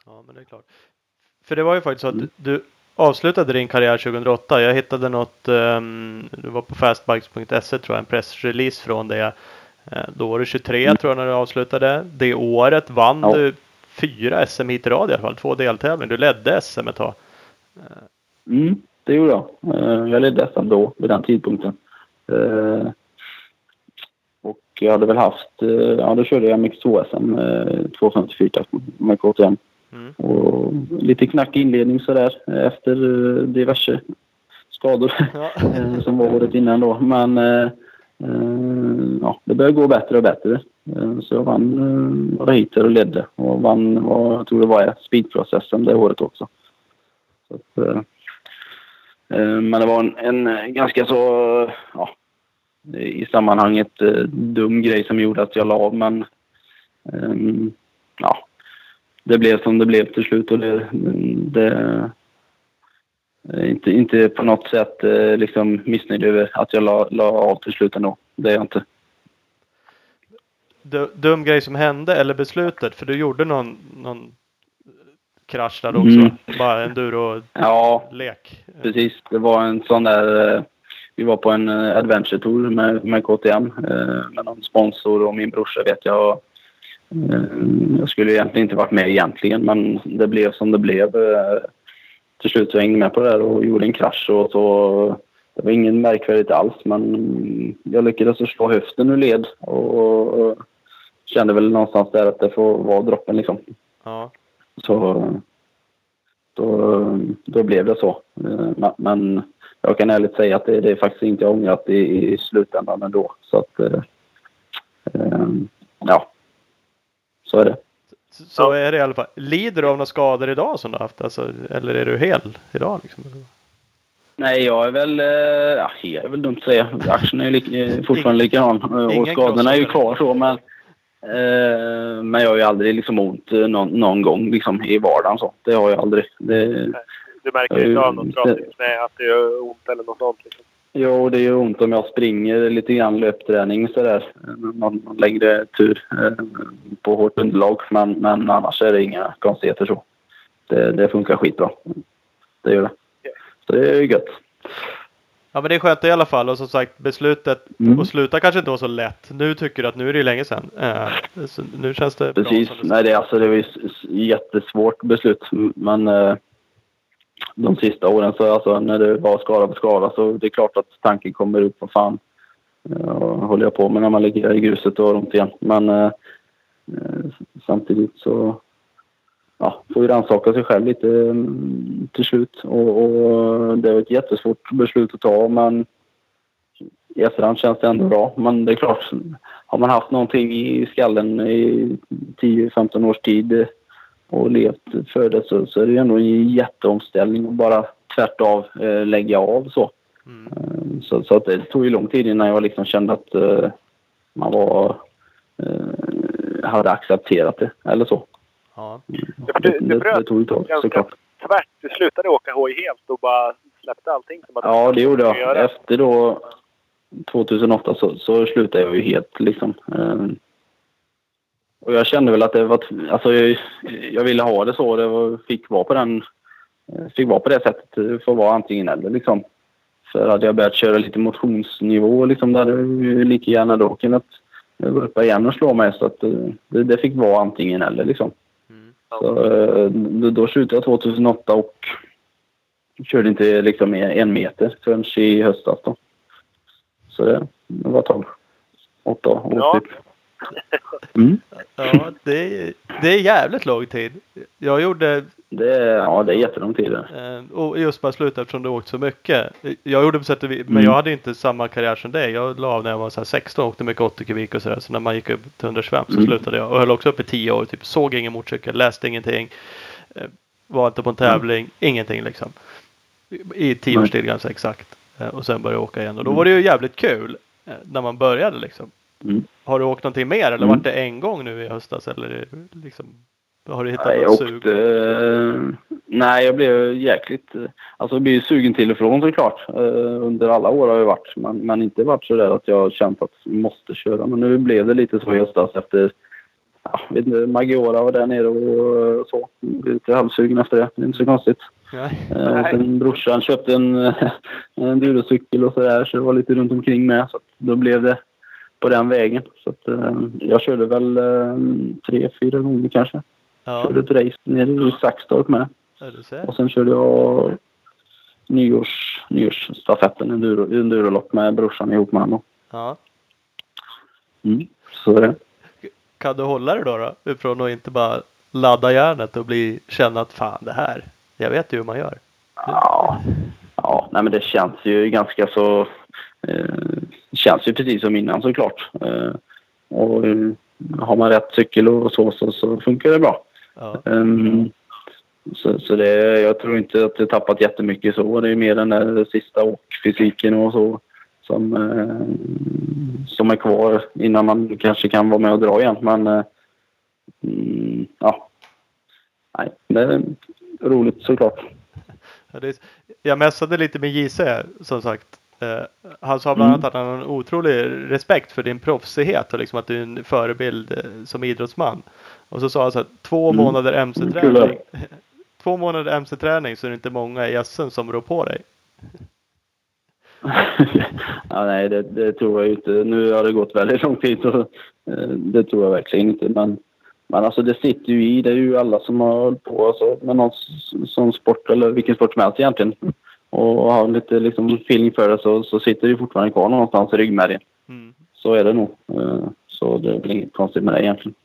Ja, men det är klart. För det var ju faktiskt så att mm. du avslutade din karriär 2008? Jag hittade något, um, det var på fastbikes.se tror jag, en pressrelease från det. Uh, då var du 23 mm. tror jag när du avslutade. Det året vann ja. du fyra SM hit i rad i alla fall, två deltävlingar. Du ledde SM ett tag. Mm, det gjorde jag. Uh, jag ledde SM då, vid den tidpunkten. Jag hade väl haft, ja då körde jag MX2 SM, 254 med KTM. Mm. Och lite knackig inledning sådär efter eh, diverse skador ja. Eh, som var året innan då. Men eh, ja, det började gå bättre och bättre. Så jag vann heater och ledde och vann, vad jag tror det var, speedprocessen det året också. Så att, men det var en, en ganska så, ja, i sammanhanget dum grej som gjorde att jag la av men ja, det blev som det blev till slut och det, det inte, inte på något sätt eh, liksom missnöjd över att jag la, la av till slut ändå. Det är jag inte. Dum grej som hände eller beslutet? För du gjorde någon, någon krasch där också. Mm. Bara enduro-lek. Ja, precis. Det var en sån där... Eh, vi var på en eh, adventure tour med, med KTM. Med någon sponsor och min brorsa vet jag. Eh, jag skulle egentligen inte varit med egentligen men det blev som det blev. Eh, till slut så hängde jag med på det där och gjorde en krasch och så. Det var ingen märkvärdigt alls men jag lyckades slå höften ur led och kände väl någonstans där att det får vara droppen liksom. Ja. Så då, då blev det så. Eh, men jag kan ärligt säga att det, det är faktiskt inte jag ångrat i, i slutändan ändå. Så att, ja, så är det. Så är det i alla fall. Lider du av några skador idag som du har haft? Alltså, eller är du hel idag? Liksom? Nej, jag är väl... Ja, hel är väl dumt att säga. Aktien är li fortfarande likadan. Och skadorna är ju kvar så, men... Eh, men jag har ju aldrig liksom ont eh, någon, någon gång liksom, i vardagen. Så. Det har jag aldrig. Det, du märker inte av något trasigt knä, att det gör ont eller något sånt? Liksom. Jo, det gör ont om jag springer lite grann löpträning sådär. Någon, någon längre tur eh, på hårt underlag. Men, men annars är det inga konstigheter så. Det, det funkar skitbra. Det gör det. Så det är gött. Ja men det är skönt i alla fall och som sagt beslutet mm. att sluta kanske inte var så lätt. Nu tycker du att nu är det länge sedan. Eh, nu känns det Precis. bra. Precis. Nej det, är alltså, det var ett jättesvårt beslut. Men eh, de sista åren så alltså när det var skada på skada så det är klart att tanken kommer upp. Vad fan och håller jag på med när man ligger i gruset och har ont igen. Men eh, eh samtidigt så ja, får ju rannsaka sig själv lite mm, till slut. Och, och, det är ett jättesvårt beslut att ta men i efterhand känns det ändå bra. Men det är klart, har man haft någonting i skallen i 10-15 års tid och levt för det så, så är det ändå en jätteomställning att bara tvärtav eh, lägga av så. Mm. Eh, så, så att det tog ju lång tid innan jag liksom kände att eh, man var, eh, hade accepterat det eller så. Ja. Mm. Det, det, det, det tog ett tag såklart. Tvärt, du slutade åka hoj helt och bara släppte allting? Som att ja, det gjorde jag. Efter då 2008 så, så slutade jag ju helt liksom. Eh, och jag kände väl att det var... Alltså jag, jag ville ha det så. Det var, fick vara på den... Fick vara på det sättet. Får vara antingen eller liksom. För hade jag börjat köra lite motionsnivå liksom, där hade lika gärna då kunnat gå upp igen och slå mig. Så att det, det fick vara antingen eller liksom. Mm. Så, eh, då, då slutade jag 2008 och körde inte liksom en meter förrän i höstas då. Så det, det var ett tag. Åtta år ja. typ. Mm. Ja, det är, det är jävligt lång tid. Jag gjorde... Det är, ja, det är jättelång tid. Eh, och just bara sluta eftersom du åkt så mycket. Jag gjorde på sätt och vis, mm. men jag hade inte samma karriär som dig. Jag la av när jag var så 16 och åkte mycket 80 kubik och sådär. Så när man gick upp till 125 så mm. slutade jag. Och höll också upp i 10 år. Typ såg ingen motorcykel, läste ingenting. Eh, var inte på en tävling, mm. ingenting liksom. I 10 års tid ganska exakt. Eh, och sen började jag åka igen. Och då mm. var det ju jävligt kul. När man började liksom. Mm. Har du åkt någonting mer eller mm. var det en gång nu i höstas eller liksom har du hittat nej, något sug? Åkte, nej, jag blev jäkligt... Alltså jag blir sugen till och från såklart. Uh, under alla år har jag varit. Men, men inte varit så där att jag känt att jag måste köra. Men nu blev det lite så i höstas efter ja, vet inte, Magiora var där nere och så. Blev lite halvsugen efter det. Det är inte så konstigt. Nej. Eh, Nej. sen brorsan köpte en, en durocykel och sådär så det var lite runt omkring med. Så då blev det på den vägen. Så att, eh, jag körde väl eh, tre, fyra gånger kanske. Ja, Körde ett race nere i Saxtorp med. ja. Och sen körde jag nyårs, nyårsstafetten, enduro, endurolopp med brorsan ihop med honom. Ja. Mm. Så är det. Kan du hålla det då, då? Från att inte bara ladda hjärnet och bli, känna att fan det här, jag vet ju hur man gör. Ja, ja nej, men det känns ju ganska så... Eh, känns ju precis som innan såklart. Eh, och eh, har man rätt cykel och så, så, så funkar det bra. Ja. Ehm, så, så det, jag tror inte att det tappat jättemycket så. Det är mer den där sista åkfysiken och så som, eh, som är kvar innan man kanske kan vara med och dra igen. Men eh, mm, ja, nej, det är roligt såklart. Ja, det är, jag mässade lite med JC som sagt. Eh, han sa bland annat att han har en otrolig respekt för din proffsighet och liksom att du är en förebild eh, som idrottsman. Och så sa han så här, två Mm. månader Kul MC-träning. Två månader MC-träning så är det inte många i SM som rår på dig. ja, nej, det, det tror jag inte. Nu har det gått väldigt lång tid så eh, det tror jag verkligen inte. Men, men alltså det sitter ju i. Det är ju alla som har hållit på alltså, med någon sån sport eller vilken sport som helst egentligen. Och har lite liksom feeling för det så, så sitter det fortfarande kvar någonstans i ryggmärgen. Mm. Så är det nog. Eh, Så det är väl inget konstigt med det egentligen.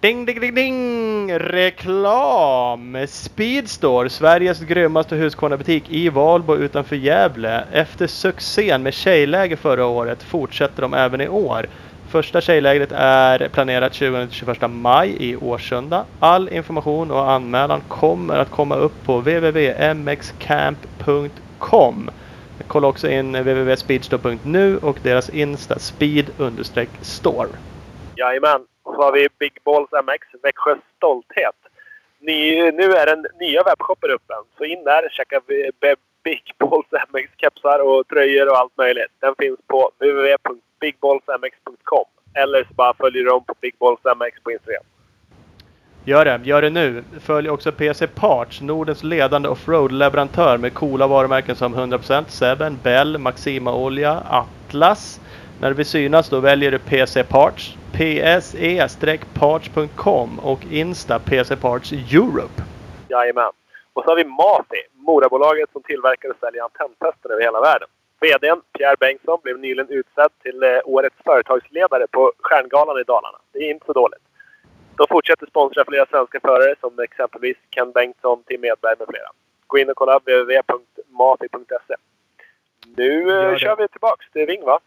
Ding, ding, ding, ding! Reklam! Speedstore, Sveriges grymmaste Husqvarna-butik i Valbo utanför Gävle. Efter succén med tjejläger förra året fortsätter de även i år. Första tjejlägret är planerat 20-21 maj i Årsunda. All information och anmälan kommer att komma upp på www.mxcamp.com. Kolla också in www.speedstore.nu och deras Insta speed-store. Jajamän. Och så har vi Big Balls MX, Växjö stolthet. Ny, nu är den nya webbshoppen öppen. Så in där, checka Big Balls MX-kepsar och tröjor och allt möjligt. Den finns på www.bigballsmx.com. Eller så bara följer du dem på Big Balls MX på Instagram. Gör det, gör det nu. Följ också PC Parts, Nordens ledande offroad-leverantör med coola varumärken som 100% Seven, Bell, Maxima Olja, Atlas. När du vill synas då väljer du PC Parts, pse-parts.com och Insta PC Parts Europe. Jajamän. Och så har vi Mati, Morabolaget som tillverkar och säljer antenntester över hela världen. VDn Pierre Bengtsson blev nyligen utsedd till eh, årets företagsledare på Stjärngalan i Dalarna. Det är inte så dåligt. De fortsätter sponsra flera svenska förare som exempelvis Ken Bengtsson, Tim Edberg med flera. Gå in och kolla www.mafi.se. Nu eh, kör vi tillbaks till Ving va?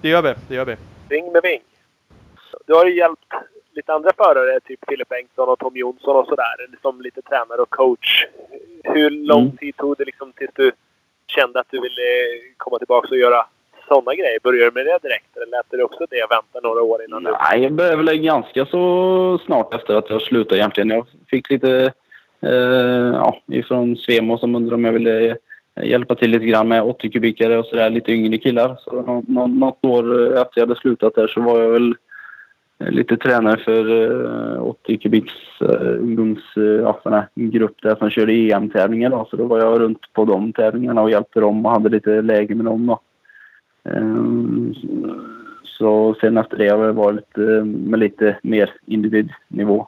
Det gör vi, det gör vi. Ving med Ving. Du har ju hjälpt lite andra förare, typ Filip Bengtsson och Tom Jonsson och sådär, som lite tränare och coach. Hur lång Mm. tid tog det liksom tills du kände att du ville komma tillbaka och göra sådana grejer? Började du med det direkt eller lät det också det vänta några år innan du... Nej, jag började väl ganska så snart efter att jag slutade egentligen. Jag fick lite eh, ja, ifrån Svemo som undrade om jag ville eh, hjälpa till lite grann med 80 kubikare och sådär, lite yngre killar. Så nå, nå, något år efter jag hade slutat där så var jag väl eh, lite tränare för eh, 80 kubiks eh, ungdoms, eh, ja, sån här grupp där som körde EM-tävlingar då. Så då var jag runt på de tävlingarna och hjälpte dem och hade lite läge med dem då. Ehm, så sen efter det har jag varit ehm, med lite mer individnivå.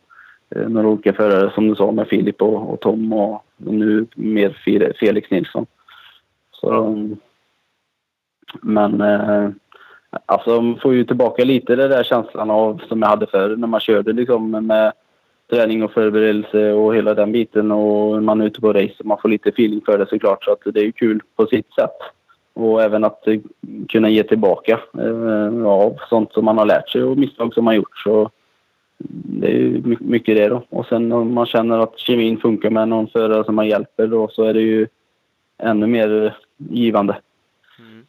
Ehm, några olika förare som du sa med Filip och, och Tom och nu mer Felix Nilsson. Så, men eh, alltså man får ju tillbaka lite den där känslan av som jag hade förr när man körde liksom med träning och förberedelse och hela den biten och man är ute på race och man får lite feeling för det såklart så att det är ju kul på sitt sätt. Och även att eh, kunna ge tillbaka eh, av sånt som man har lärt sig och misstag som man gjort. Så det är mycket det då. Och sen om man känner att kemin funkar med någon förare som man hjälper då så är det ju ännu mer eh, givande.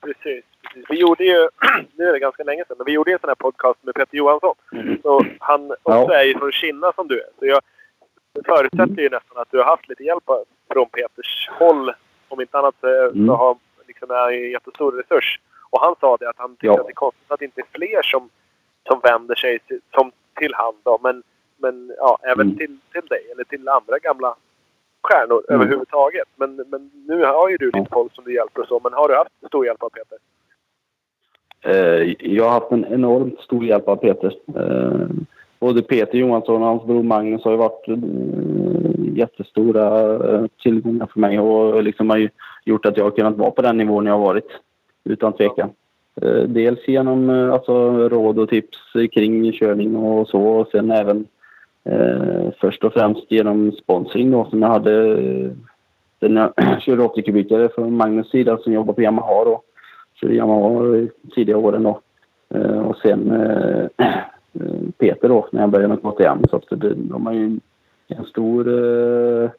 Precis, precis. Vi gjorde ju, nu är det ganska länge sedan, men vi gjorde en sån här podcast med Peter Johansson. Så han också Ja. är ju från Kina som du är. Så jag förutsätter ju nästan att du har haft lite hjälp från Peters håll. Om inte annat så Mm. har liksom är en jättestor resurs. Och han sa det att han tycker Ja. att det är konstigt att det inte är fler som, som vänder sig till, som till han då. Men, men ja, även Mm. till, till dig eller till andra gamla stjärnor Mm. överhuvudtaget. Men, men nu har ju du lite folk som du hjälper och så. Men har du haft stor hjälp av Peter? Eh, Jag har haft en enormt stor hjälp av Peter. Eh, Både Peter Johansson och hans bror Magnus har ju varit eh, jättestora eh, tillgångar för mig och liksom har ju gjort att jag har kunnat vara på den nivån jag har varit. Utan tvekan. Eh, dels genom eh, alltså, råd och tips kring körning och så och sen även eh, först och främst genom sponsring då som jag hade Den jag körde 80 kubikare från Magnus sida som jobbar på Yamaha då körde Yamaha i tidiga åren då. Eh, och sen eh, eh, Peter då när jag började med KTM. Så att det, de har ju en stor eh,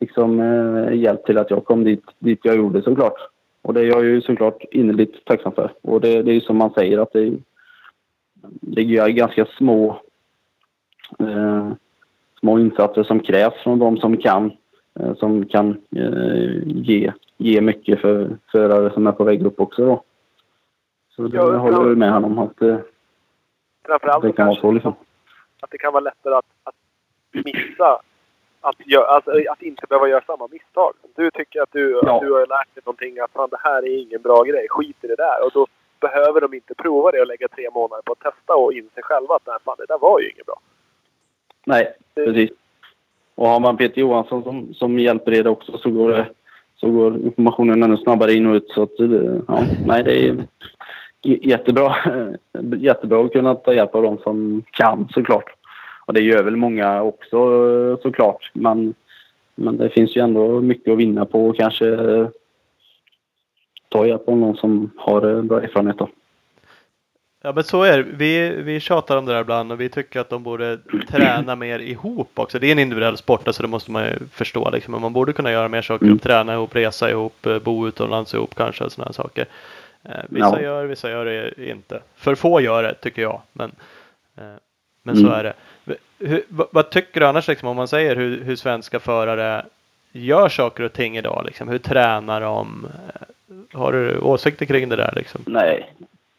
liksom, eh, hjälp till att jag kom dit, dit jag gjorde såklart. Och det är jag ju såklart innerligt tacksam för. Och det, det är ju som man säger att det, det är ganska små eh, små insatser som krävs från de som kan eh, som kan eh, ge, ge mycket för förare som är på väg upp också då. Så det Ja, håller jag med honom om att eh, det kan vara så liksom. att det kan vara lättare att, att missa. Att, gö- alltså, att inte behöva göra samma misstag. Du tycker att du, Ja. att du har lärt dig någonting. Att fan, det här är ingen bra grej. Skit i det där. Och då behöver de inte prova det och lägga tre månader på att testa och inse själva att nej, fan, det där var ju inget bra. Nej, precis. Och har man Peter Johansson som, som hjälper er också så går, det, så går informationen ännu snabbare in och ut. Så att, det- ja, nej, det är jättebra, jättebra att kunna ta hjälp av de som kan såklart. Och det gör väl många också såklart. Men, men det finns ju ändå mycket att vinna på och kanske ta hjälp av någon som har eh, bra erfarenhet. Då. Ja men så är det. Vi, vi tjatar om det där ibland och vi tycker att de borde träna mer ihop också. Det är en individuell sport, alltså det måste man ju förstå liksom. Man borde kunna göra mer saker Mm. träna ihop, resa ihop, eh, bo utomlands ihop kanske och sådana saker. Eh, vissa Ja. gör, vissa gör det inte. För få gör det tycker jag. Men, men så Mm. är det. Hur, vad, vad tycker du annars liksom om man säger hur, hur svenska förare gör saker och ting idag? Liksom? Hur tränar de? Eh, Har du åsikter kring det där liksom? Nej.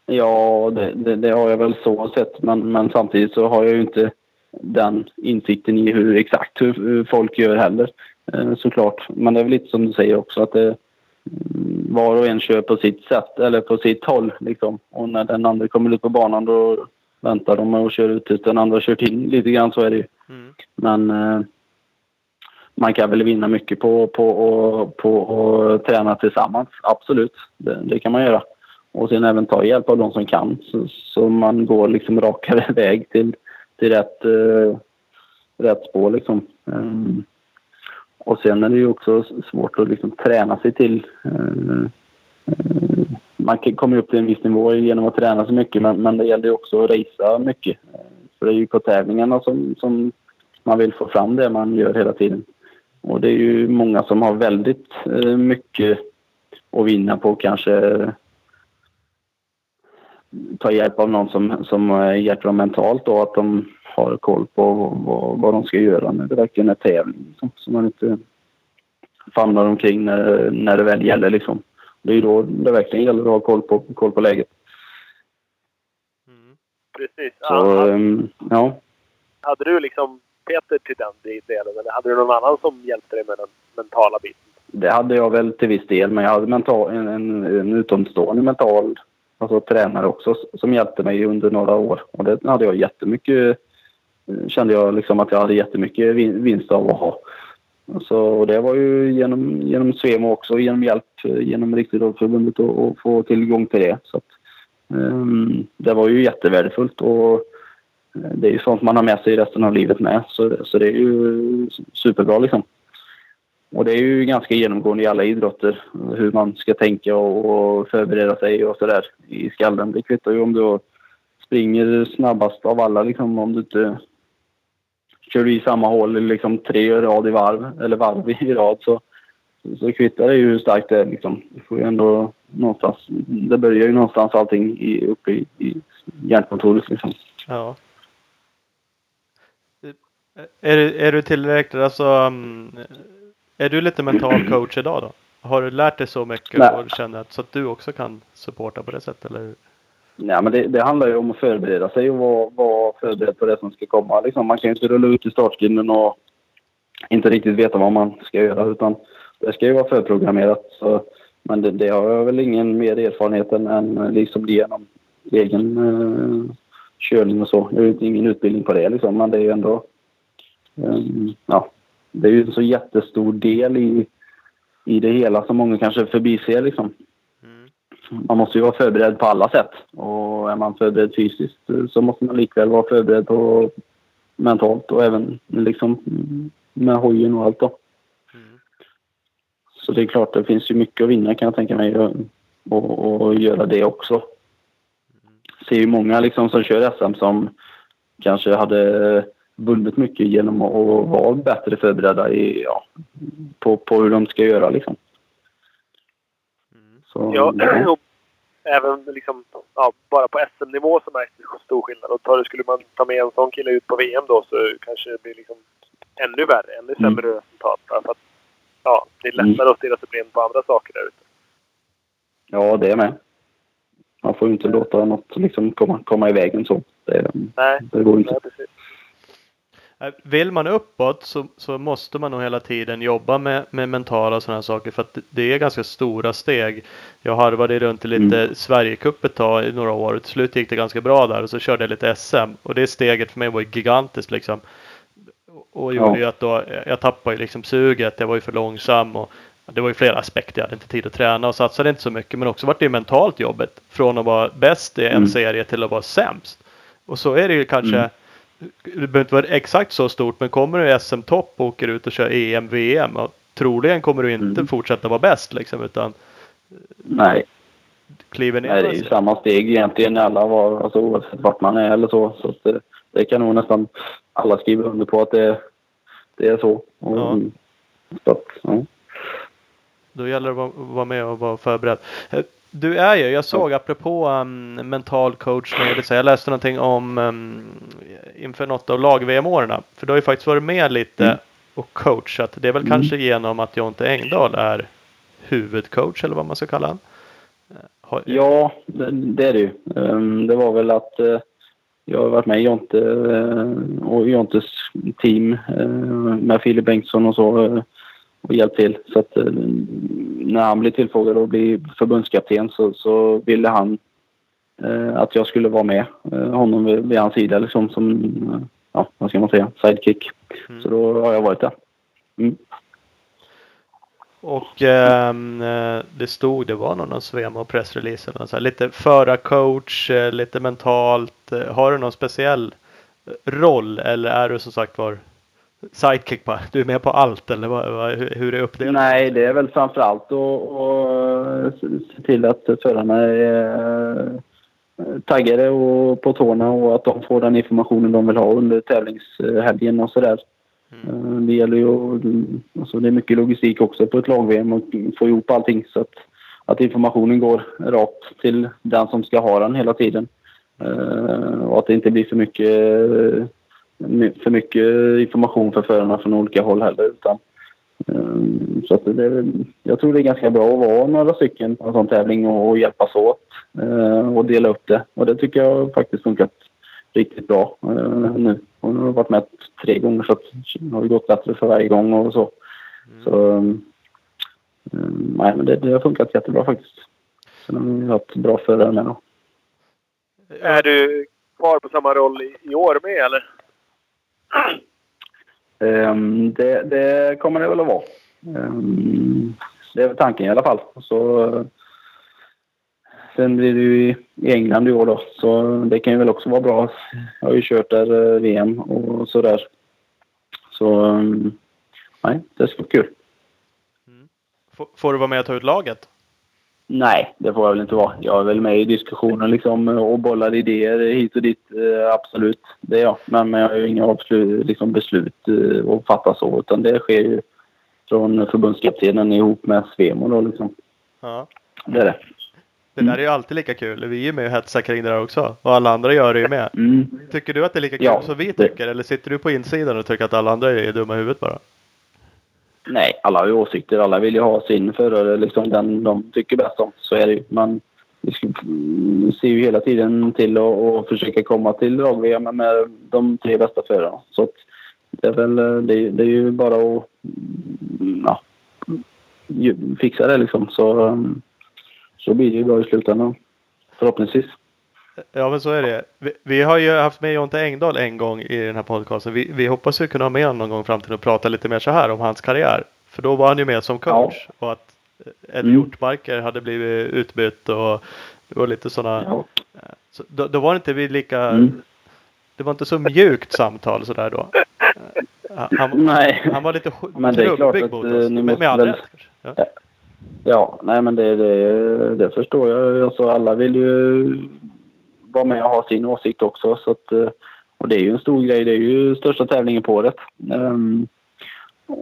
Ja, det, det, det har jag väl så sett. Men, men samtidigt så har jag ju inte den insikten i hur exakt hur, hur folk gör heller. Eh, såklart. Men det är väl lite som du säger också att det, mm, var och en kör på sitt sätt eller på sitt håll. Liksom. Och när den andra kommer ut på banan då väntar de och kör ut tills den andra kört in. Lite grann så är det ju. Mm. Men eh, man kan väl vinna mycket på, på, på, på att träna tillsammans. Absolut, det, det kan man göra. Och sen även ta hjälp av de som kan så, så man går liksom rakare väg till, till rätt, eh, rätt spår. Liksom. Ehm, och sen är det ju också svårt att liksom träna sig till eh, eh, man kan- kommer upp till en viss nivå genom att träna så mycket men, men det gäller ju också att racea mycket. Eh, för det är ju på tävlingarna som, som man vill få fram det man gör hela tiden. Och det är ju många som har väldigt eh, mycket att vinna på kanske eh, ta hjälp av någon som, som hjälper dem mentalt och att de har koll på vad, vad de ska göra när det verkligen är tävling. Så Så man inte famlar omkring när, när det väl gäller. Liksom. Det är då det verkligen gäller att ha koll på, koll på läget. Mm. Precis. Så, Ja, ehm, ja. hade du liksom Peter till den delen eller hade du någon annan som hjälpte dig med den mentala biten? Det hade jag väl till viss del, men jag hade mental, en, en, en utomstående mental alltså tränare också som hjälpte mig under några år. Och det hade jag jättemycket, eh, kände jag liksom att jag hade jättemycket vin- vinst av att ha. Så, och det var ju genom, genom Svemo också, genom hjälp eh, genom Riksidrottsförbundet att få tillgång till det. Så att, um, det var ju jättevärdefullt och eh, det är ju sånt man har med sig resten av livet med. Så, så det är ju superbra liksom. Och det är ju ganska genomgående i alla idrotter hur man ska tänka och, och förbereda sig och sådär i skallen. Det kvittar ju om du springer snabbast av alla liksom om du inte kör i samma hål liksom tre rad i varv eller varv i rad så, så kvittar det ju hur starkt det är liksom. Du får ju ändå någonstans, det börjar ju någonstans allting i, uppe i, i hjärnkontoret liksom. Ja. Är, du- är du tillräckligt, alltså, mm, är du lite mental coach idag då? Har du lärt dig så mycket Nej. och känner att, så att du också kan supporta på det sättet eller? Nej, men det, det, handlar ju om att förbereda sig och vara, vara förberedd på det som ska komma. Liksom, man kan ju inte rulla ut i startgrinden och inte riktigt veta vad man ska göra utan det ska ju vara förprogrammerat. Så, men det, det har jag väl ingen mer erfarenhet än, än liksom genom egen eh, körning och så. Jag har ju ingen utbildning på det liksom, men det är ju ändå... Um, ja, det är ju en så jättestor del i, i det hela som många kanske förbiser liksom. Man måste ju vara förberedd på alla sätt och är man förberedd fysiskt så måste man likväl vara förberedd på mentalt och även liksom med hojen och allt då. Mm. Så det är klart, det finns ju mycket att vinna kan jag tänka mig och, och, och göra det också. Mm. Ser ju många liksom som kör SM som kanske hade vunnit mycket genom att vara bättre förberedda i, ja, på, på hur de ska göra liksom. Mm. Så, ja, ja. även liksom, ja, bara på SM-nivå så märks det stor skillnad. Och tar, skulle man ta med en sån kille ut på VM då så kanske det blir liksom ännu värre, ännu sämre mm. resultat. För att ja, det är lättare mm. att stirra sig blind på andra saker där ute. Ja, det är med. Man får ju inte låta något liksom komma, komma i vägen så. Det, nej, det går inte. Nej, precis. Äh, vill man uppåt så, så måste man nog hela tiden jobba med, med mentala sådana saker för att det är ganska stora steg. Jag harvade runt i lite mm. Sverigecup ett tag i några år till slut gick det ganska bra där och så körde jag lite SM och det steget för mig var gigantiskt liksom. Och gjorde ja. ju att då, jag tappade ju liksom suget, jag var ju för långsam och det var ju flera aspekter. Jag hade inte tid att träna och satsade inte så mycket. Men också vart det mentalt jobbet. Från att vara bäst i en mm. serie till att vara sämst. Och så är det ju kanske mm det behöver inte vara exakt så stort, men kommer du i SM-topp och åker ut och kör EM, VM, och troligen kommer du inte mm. fortsätta vara bäst liksom, utan Nej. kliver ner. Nej, det är ju samma steg egentligen alla var, alltså oavsett vart man är eller så. Så det, det, kan nog nästan alla skriva under på att det, det är så. Och, ja. Så att, ja. Då gäller det att vara med och vara förberedd. Du är ju, jag såg apropå um, mental coachning, jag läste någonting om um, inför något av lag-VM-åren. För du har ju faktiskt varit med lite mm. och coachat. Det är väl mm. kanske genom att Jonte Engdahl är huvudcoach eller vad man ska kalla honom? Har... Ja, det, det, är det ju. Um, det var väl att uh, jag har varit med i Jonte uh, och Jontes team uh, med Filip Bengtsson och så och hjälpt till. Så att eh, när han blev tillfrågad att bli förbundskapten så, så ville han eh, att jag skulle vara med eh, honom vid, vid hans sida liksom som, ja vad ska man säga, sidekick. Mm. Så då har jag varit där. Mm. Och ehm, eh, det stod, det var någon Svema pressrelease eller så här, lite förarcoach, lite mentalt. Har du någon speciell roll eller är du som sagt var sidekick på? Du är med på allt eller vad, hur är uppdelat? Nej, det är väl framförallt att se till att förarna är eh, taggade och på tårna och att de får den informationen de vill ha under tävlingshelgen och sådär. Mm. Eh, det gäller ju alltså det är mycket logistik också på ett lag-VM och få ihop allting så att, att informationen går rakt till den som ska ha den hela tiden. Eh, och att det inte blir för mycket för mycket information för förarna från olika håll heller. Utan, um, så att det, jag tror det är ganska bra att vara några stycken på en sån tävling och, och hjälpas åt uh, och dela upp det. Och det tycker jag faktiskt funkat riktigt bra uh, nu. Hon har varit med tre gånger så att det har gått bättre för varje gång och så. Mm. så um, nej, men det, det har funkat jättebra faktiskt. Sen har vi haft bra förare med då. Är du kvar på samma roll i, i år med eller? Um, det, det, kommer det väl att vara. Um, det är väl tanken i alla fall. Så, sen blir det ju i England i år då, så det kan ju väl också vara bra. Jag har ju kört där eh, VM och sådär. Så um, nej, det ska bli kul. Mm. Får du vara med och ta ut laget? Nej, det får jag väl inte vara. Jag är väl med i diskussionen liksom och bollar idéer hit och dit. Eh, absolut, det är jag. Men, men jag har ju inga absolut, liksom, beslut eh, att fatta så. Utan det sker ju från förbundskaptenen ihop med Svemo då liksom. Ja. Det är det. Det där är ju alltid lika kul. Vi är ju med och hetsar kring det där också. Och alla andra gör det ju med. Mm. Tycker du att det är lika kul ja, som vi tycker? Det. Eller sitter du på insidan och tycker att alla andra är dumma i huvudet bara? Nej, alla har ju åsikter. Alla vill ju ha sin förare, liksom den de tycker bäst om. Så är det ju. Men vi ser ju hela tiden till att försöka komma till lag-VM med de tre bästa förarna. Så att det är väl eh, det det är ju bara att mm, ja, fixa det liksom. Så, ehm, så blir det ju bra i slutändan. Förhoppningsvis. Ja men så är det. Vi, vi har ju haft med Jonte Engdahl en gång i den här podcasten. Vi, vi hoppas ju kunna ha med honom någon gång i framtiden och prata lite mer så här om hans karriär. För då var han ju med som coach. Och att Eddie Mm. Hjortmarker hade blivit utbytt och var lite sådana. Ja. Så då, då var det inte vi lika. Mm. Det var inte så mjukt samtal sådär då. Han, Nej. han var lite Men det är klart att, mot eh, oss. ni måste med all väl- rätt. Ja. Ja, nej men det, det, det förstår jag. Alltså, alla vill ju vara med och ha sin åsikt också. Så att, eh, och det är ju en stor grej. Det är ju största tävlingen på året. Ehm,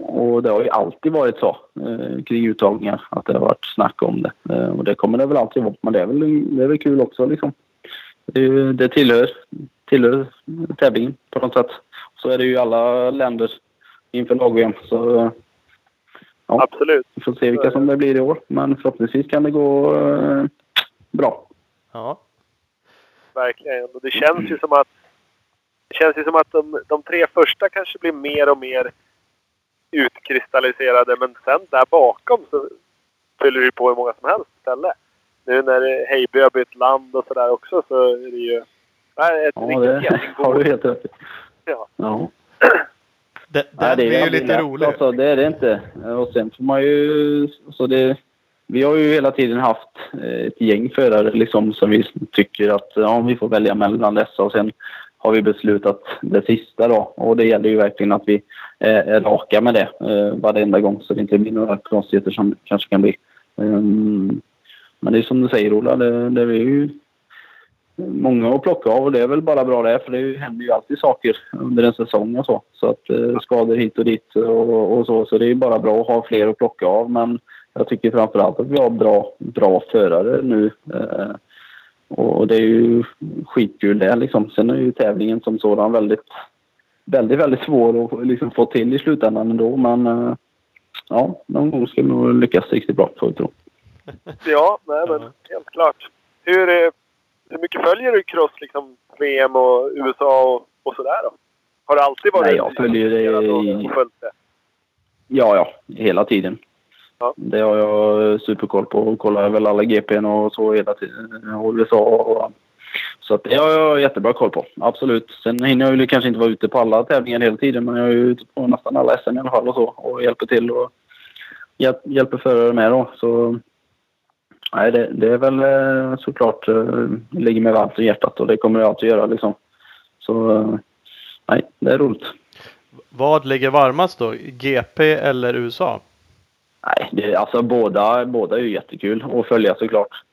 och det har ju alltid varit så eh, kring uttagningar. Att det har varit snack om det. Eh, och det kommer det väl alltid vara. Men det är väl, det är väl kul också liksom. Ju- det tillhör, tillhör tävlingen på något sätt. Så är det ju i alla länder inför lag-VM. Så eh, Ja. Absolut. vi får se vilka som det blir i år. Men förhoppningsvis kan det gå eh, bra. ja. Verkligen. Och det känns ju som att det känns ju som att de, de tre första kanske blir mer och mer utkristalliserade. Men sen där bakom så fyller det på hur många som helst istället. Nu när Heiby har bytt land och sådär också så är det ju nej, ett Ja, riktigt det har du helt rätt. Ja. Ja. Det, Nej, den det blir ju lite lätt, rolig. Alltså, det är det inte. Och sen får man ju... Så det, vi har ju hela tiden haft eh, ett gäng förare liksom, som vi tycker att ja, vi får välja mellan dessa. Och sen har vi beslutat det sista då. Och det gäller ju verkligen att vi eh, är, raka med det eh, varenda gång så det inte blir några konstigheter som kanske kan bli. Um, men det är som du säger Ola, det, det är ju många att plocka av och det är väl bara bra det för det händer ju alltid saker under en säsong och så. Så att eh, skador hit och dit och, och så. Så det är bara bra att ha fler att plocka av. Men jag tycker framförallt att vi har bra, bra förare nu. Eh, och det är ju skitkul det liksom. Sen är ju tävlingen som sådan väldigt, väldigt, väldigt svår att liksom få till i slutändan ändå. Men eh, ja, någon gång ska vi nog lyckas riktigt bra får vi tro. Ja, nej men helt klart. Hur, eh, hur mycket följer du cross, liksom VM och USA och, och sådär då? Har det alltid varit Nej, jag följer det och följt det? Ja, ja, hela tiden. Ja. Det har jag superkoll på och kollar väl alla GPn och så hela tiden. Och USA och, så att det har jag jättebra koll på. Absolut. Sen hinner jag ju kanske inte vara ute på alla tävlingar hela tiden men jag är ju ute på nästan alla SM i alla fall och så och hjälper till och hjälp, hjälper förare med då. Så nej, det, det är väl eh, såklart eh, ligger mig varmt i hjärtat och det kommer jag alltid göra liksom. Så eh, nej, det är roligt. Vad ligger varmast då? GP eller USA? Nej, det, alltså båda, båda är ju jättekul att följa såklart.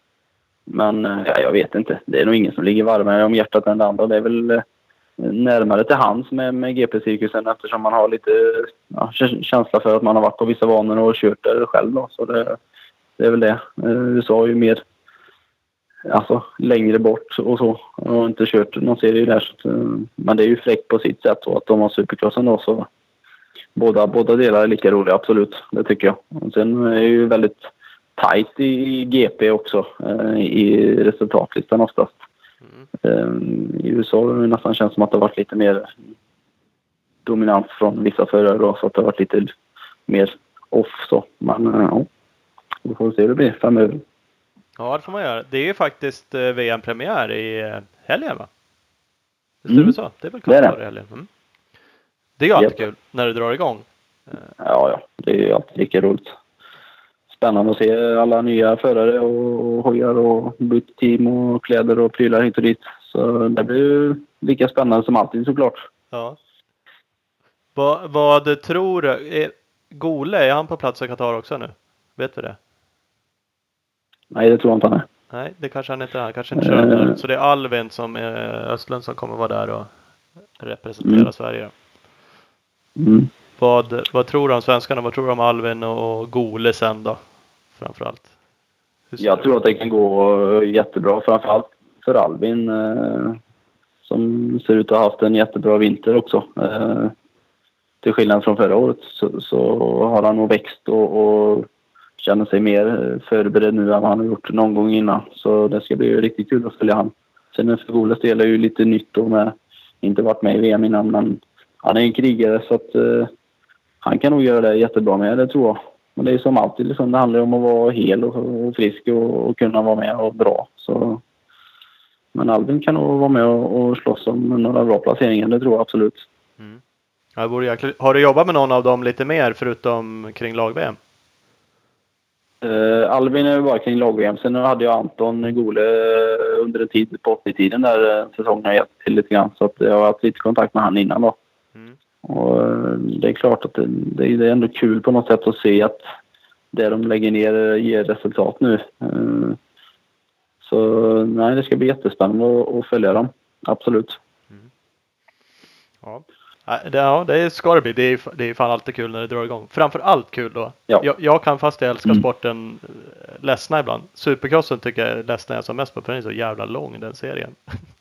Men eh, ja, jag vet inte. Det är nog ingen som ligger varmare om hjärtat än det andra. Det är väl eh, närmare till hands med, med GP-cirkusen eftersom man har lite ja, känsla för att man har varit på vissa banor och kört där själv. Då. Så det, det är väl det. Eh, USA är ju mer alltså, längre bort och så. Och inte kört någon serie där. Så, men det är ju fräckt på sitt sätt och att de har supercrossen då så båda, båda delar är lika roliga, absolut. Det tycker jag. Och sen är det ju väldigt tajt i, GP också eh, i resultatlistan oftast. Eh, I USA har det nästan känns som att det har varit lite mer dominans från vissa förare då, så att det har varit lite mer off så. Men eh, ja, vi får se hur det blir framöver. Ja, det får man göra. Det är ju faktiskt eh, VM-premiär i helgen va? Visst är Mm. det så? Det är väl Det är det. i helgen? Mm. Det är ju alltid kul när det drar igång. Ja, ja, det är ju alltid lika roligt. Spännande att se alla nya förare och, och hojar och bytt team och kläder och prylar hit och dit. Så det blir ju lika spännande som alltid såklart. Ja. Vad, vad tror du? Är, Gole, är han på plats i Qatar också nu? Vet vi det? Nej, det tror jag inte han är. Nej, det kanske han inte är. Han kanske inte kör Eh. där. Så det är Alvin som är Östlund som kommer vara där och representera Mm. Sverige. Mm. Vad, vad tror du om svenskarna? Vad tror du om Alvin och Gole sen då? Framförallt. Jag tror att det kan gå eh, jättebra, framförallt för Albin eh, som ser ut att ha haft en jättebra vinter också. Eh, till skillnad från förra året så, så har han nog växt och, och känner sig mer eh, förberedd nu än vad han har gjort någon gång innan. Så det ska bli riktigt kul att följa han. Sen för Goles del är ju lite nytt då med, inte varit med i VM innan men han är en krigare så att eh, han kan nog göra det jättebra med det tror jag. Men det är som alltid liksom, det handlar om att vara hel och, och frisk och, och, kunna vara med och bra. Så, men Albin kan nog vara med och, och slåss om några bra placeringar, det tror jag absolut. Mm. Ja, Har du jobbat med någon av dem lite mer förutom kring lag-VM? Uh, Albin är bara kring lag-VM. Sen hade jag Anton Gole eh, under en tid på 80-tiden där uh, säsongen har gett till lite grann. Så att jag har haft lite kontakt med han innan då. Mm. Och uh, det är klart att det, det, är ändå kul på något sätt att se att det de lägger ner ger resultat nu. Uh, så nej, det ska bli jättespännande att, följa dem. Absolut. Mm. Ja. Ja, det ska det bli. Det är, det är fan alltid kul när det drar igång. Framför allt kul då. Ja. Jag, jag kan fast jag älskar mm. sporten eh, ledsna ibland. Supercrossen tycker jag ledsnar jag som mest på för den är så jävla lång den serien.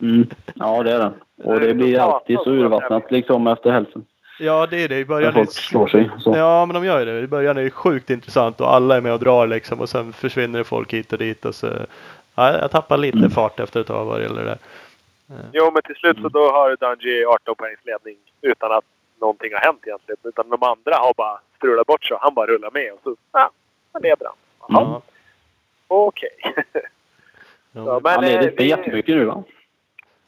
Mm. Ja det är den. Och det blir alltid så urvattnat liksom efter hälften. Ja det är det. I början folk slår sig. Så. Ja men de gör ju det. I början är det sjukt intressant och alla är med och drar liksom och sen försvinner det folk hit och dit och så. Ja, jag tappar lite mm. fart efter ett tag vad det gäller det där. Jo, men till slut så då har Dungey 18 poängs ledning utan att någonting har hänt egentligen. Utan de andra har bara strulat bort så han bara rullar med och så, ja, han leder han. Ja. Okej. Okay. ja, han leder inte jättemycket nu va?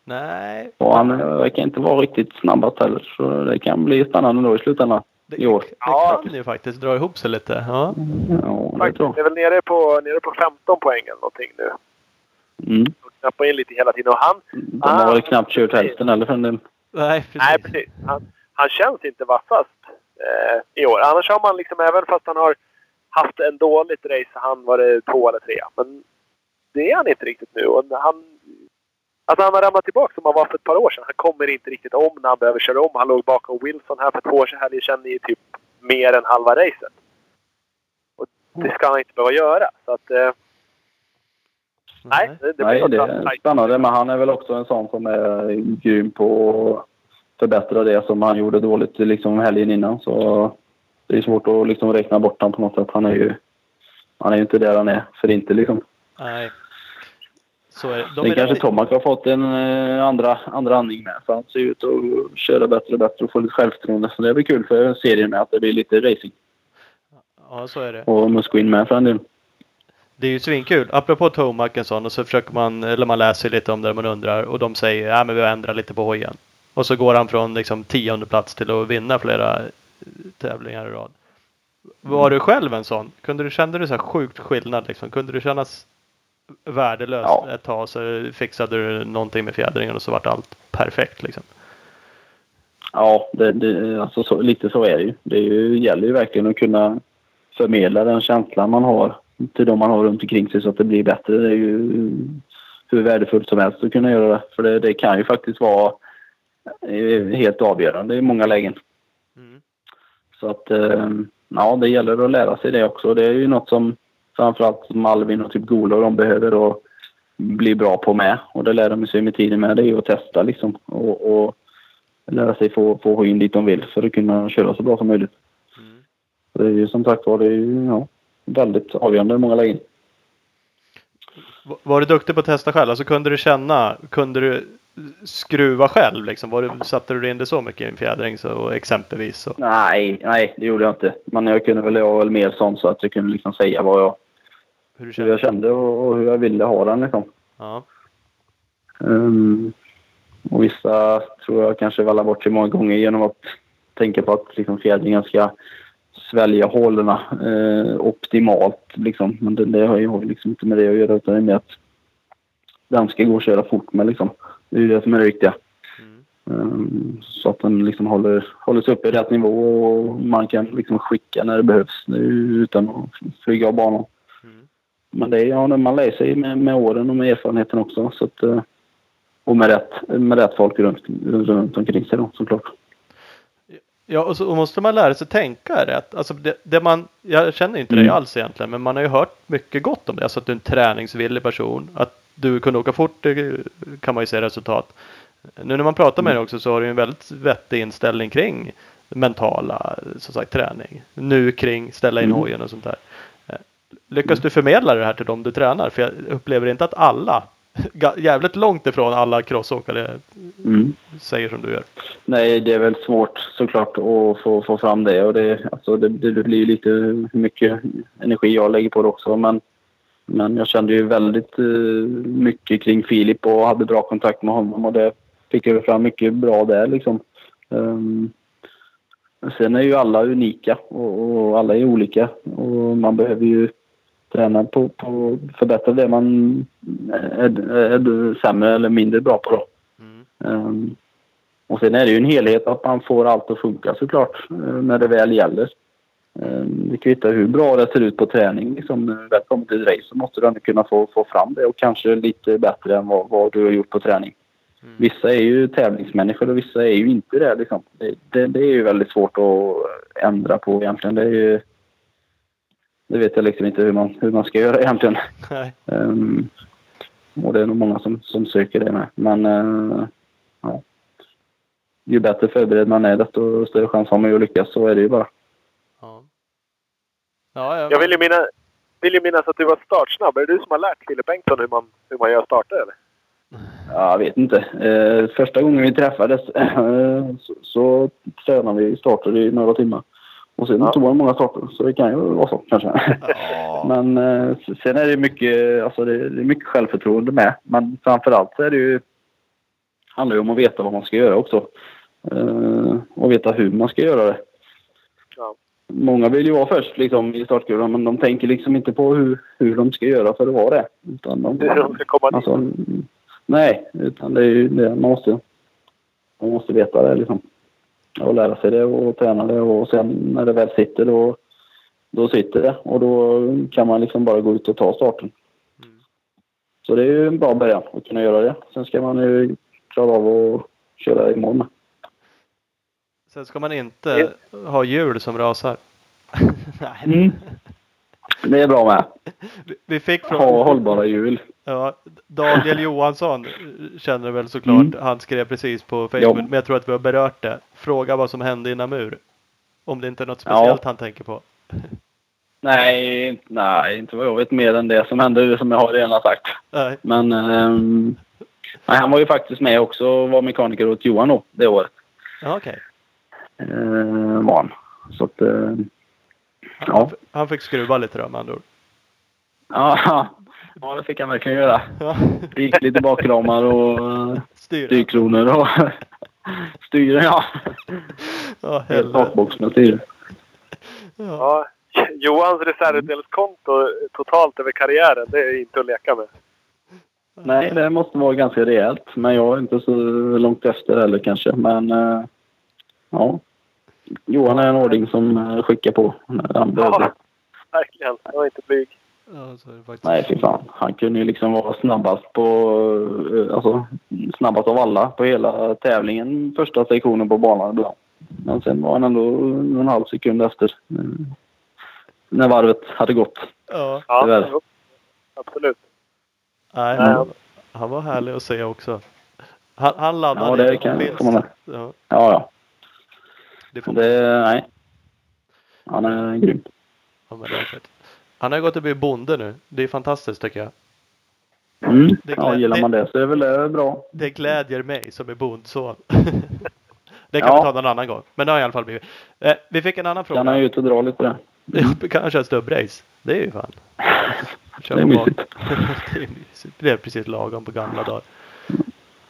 Nej. Och han verkar inte vara riktigt snabbast heller. Så det kan bli spännande då i slutändan. Det, I år. det ja. kan ju faktiskt dra ihop sig lite. Ja, ja det, faktiskt, det är väl nere på, nere på 15 poäng eller någonting nu. Mm. Knappar in lite hela tiden. Och han, De har väl knappt kört hälften eller för en del. Nej, precis. Nej, precis. Han, han känns inte vassast eh, i år. Annars har man liksom, även fast han har haft en dåligt race, han var det två eller tre. Men det är han inte riktigt nu. Och han, alltså han har ramlat tillbaka som han var för ett par år sedan. Han kommer inte riktigt om när han behöver köra om. Han låg bakom Wilson här för två år sedan. sedan i typ mer än halva racet. Och det ska han inte behöva göra. Så att, eh, Nej, det, det, Nej, det är spännande. Men han är väl också en sån som är grym på att förbättra det som han gjorde dåligt liksom helgen innan. Så det är svårt att liksom räkna bort honom på något sätt. Han är ju, han är ju inte där han är för inte liksom. Nej. Så är det. De Sen kanske det... Tomak har fått en uh, andra, andra andning med. Så han ser ut att köra bättre och bättre och få lite självförtroende. Så det blir kul för serien med att det blir lite racing. Ja, så är det. Och Musquin med för en del. Det är ju svinkul. Apropå Tomac och sån och så försöker man, eller man läser lite om det man undrar och de säger ja men vi har ändrat lite på hojen. Och så går han från liksom tionde plats till att vinna flera tävlingar i rad. Var du själv en sån? Kunde du, kände du så här sjukt skillnad liksom? Kunde du kännas värdelös ja. ett tag så fixade du någonting med fjädringen och så vart allt perfekt liksom? Ja, det, det, alltså så, lite så är det ju. Det är ju, gäller ju verkligen att kunna förmedla den känslan man har till de man har runt omkring sig så att det blir bättre. Det är ju hur värdefullt som helst att kunna göra det. För det, det kan ju faktiskt vara eh, helt avgörande i många lägen. Mm. Så att eh, ja, det gäller att lära sig det också. Det är ju något som framförallt Malvin och typ Gola de behöver att bli bra på med. Och det lär de sig med tiden med. Det är ju att testa liksom. Och, och lära sig få, få in dit de vill för att kunna köra så bra som möjligt. Mm. Det är ju som sagt var, det är ju, ja, väldigt avgörande i många lägen. Var du duktig på att testa själv? Alltså kunde du känna, kunde du skruva själv liksom? Var du, satte du in det så mycket i en fjädring så, exempelvis? Så? Nej, nej det gjorde jag inte. Men jag kunde väl, jag var väl mer sån så att jag kunde liksom säga vad jag, hur, hur jag kände och, och, hur jag ville ha den liksom. Ja. Um, och vissa tror jag kanske vallar bort sig många gånger genom att tänka på att liksom fjädringen ska svälja hålen eh, optimalt. Liksom. Men det, det har ju liksom inte med det att göra utan det är med att den ska gå att köra fort med. Liksom. Det är ju det som är det viktiga. Mm. Um, så att den liksom håller, håller sig uppe i rätt nivå och man kan liksom skicka när det behövs utan att flyga av banan. Men det är ja, man lär sig med, med åren och med erfarenheten också. Så att, eh, och med rätt, med rätt folk runt, runt omkring sig då såklart. Ja, och så måste man lära sig tänka rätt. Alltså det, det man, jag känner inte mm. dig alls egentligen, men man har ju hört mycket gott om det. Alltså att du är en träningsvillig person. Att du kunde åka fort, det kan man ju se resultat. Nu när man pratar med dig mm. också så har du en väldigt vettig inställning kring mentala som sagt, träning. Nu kring ställa in Mm. hojen och sånt där. Lyckas du förmedla det här till dem du tränar? För jag upplever inte att alla, jävligt långt ifrån alla crossåkare Mm. säger som du gör. Nej, det är väl svårt såklart att få, få fram det. Och det, alltså det, det blir ju lite hur mycket energi jag lägger på det också. Men, men jag kände ju väldigt eh, mycket kring Filip och hade bra kontakt med honom. Och det fick jag fram mycket bra där liksom. Ehm, sen är ju alla unika och alla är olika. Och man behöver ju träna på, på förbättra det man är, är sämre eller mindre bra på. Då. Ehm, och sen är det ju en helhet att man får allt att funka såklart eh, när det väl gäller. Ehm, Det kvittar hur bra det ser ut på träning. Liksom, när väl kommer till race så måste du ändå kunna få, få fram det och kanske lite bättre än vad, vad du har gjort på träning. Vissa är ju tävlingsmänniskor och vissa är ju inte det. Liksom. Det, det, det är ju väldigt svårt att ändra på egentligen. Det, är ju, det vet jag liksom inte hur man, hur man ska göra egentligen. Nej. Ehm, och det är nog många som, som söker det med. Men eh, ja. ju bättre förberedd man är desto större chans har man ju att lyckas. Så är det ju bara. Ja. Ja, ja, Jag vill ju, minna, vill ju minnas att du var startsnabb. Är det du som har lärt Filip Bengtsson hur man, hur man gör starter eller? Ja, jag vet inte. Eh, första gången vi träffades eh, så, så tränade vi starter i några timmar. Och sen Ja. tog han många starter. Så det kan ju vara så kanske. Ja. Men eh, sen är det mycket, alltså det, det är mycket självförtroende med. Men framförallt så är det ju, handlar ju om att veta vad man ska göra också. Eh, och veta hur man ska göra det. Ja. Många vill ju vara först liksom, i startkurvan men de tänker liksom inte på hur, hur de ska göra för att vara det. Utan de, Hur de ska komma dit? alltså, mm, nej, utan det är ju det man måste, man måste veta det liksom. Och lära sig det och träna det och sen när det väl sitter då, då sitter det och då kan man liksom bara gå ut och ta starten. Så det är ju en bra början att kunna göra det. Sen ska man ju klara av att köra i mål med. Sen ska man inte ha hjul som rasar. Nej. Mm. Det är bra med. Vi- fick från Ha hållbara hjul. ja, Daniel Johansson känner väl såklart. Mm. Han skrev precis på Facebook. Ja. Men jag tror att vi har berört det. Fråga vad som hände i Namur. Om det inte är något speciellt han tänker på. Nej, nej, inte vad jag vet mer än det som hände som jag har redan sagt. Nej. Men ehm, nej, han var ju faktiskt med också och var mekaniker åt Johan då, det året. Ja, okej. Uh, var han. Så att, Han, Ja. han fick skruva lite då med andra ord. ja, ja, det fick han verkligen göra. Ja. Det gick lite bakramar och Styra. styrkronor och styren, ja. Ja, Helt helvete. takbox med styr. Ja. Ja, Johans reservdelskonto totalt över karriären, det är inte att leka med. Nej, det måste vara ganska rejält. Men jag är inte så långt efter heller kanske. Men eh, ja. Johan är en ordning som eh, skickar på när han behöver. Ja, verkligen. Jag var inte blyg. Ja. Nej, fy fan. Han kunde ju liksom vara snabbast på, eh, alltså snabbast av alla på hela tävlingen första sektionen på banan ibland. Men sen var han ändå en halv sekund efter. eh, När varvet hade gått. Ja. Ja, Tyvärr. jo, absolut. Nej, han, han var härlig att se också. Han, han laddade Ja, det kan- med. Ja, Ja, ja. Det får. Det, nej. Han är grym. Ja, men det är. Han har gått och blivit bonde nu. Det är fantastiskt tycker jag. Mm. Det är Ja, gillar man det så är väl det bra. Det glädjer mig som är bondson. det kan Ja. vi ta någon annan gång. Men det har i alla fall blivit. Eh, vi fick en annan Kan han fråga. ju ut och dra lite där. Kan köra stubbrace. Det är ju fan. Kör Det är mysigt. det är mysigt. Det är precis lagom på gamla dagar.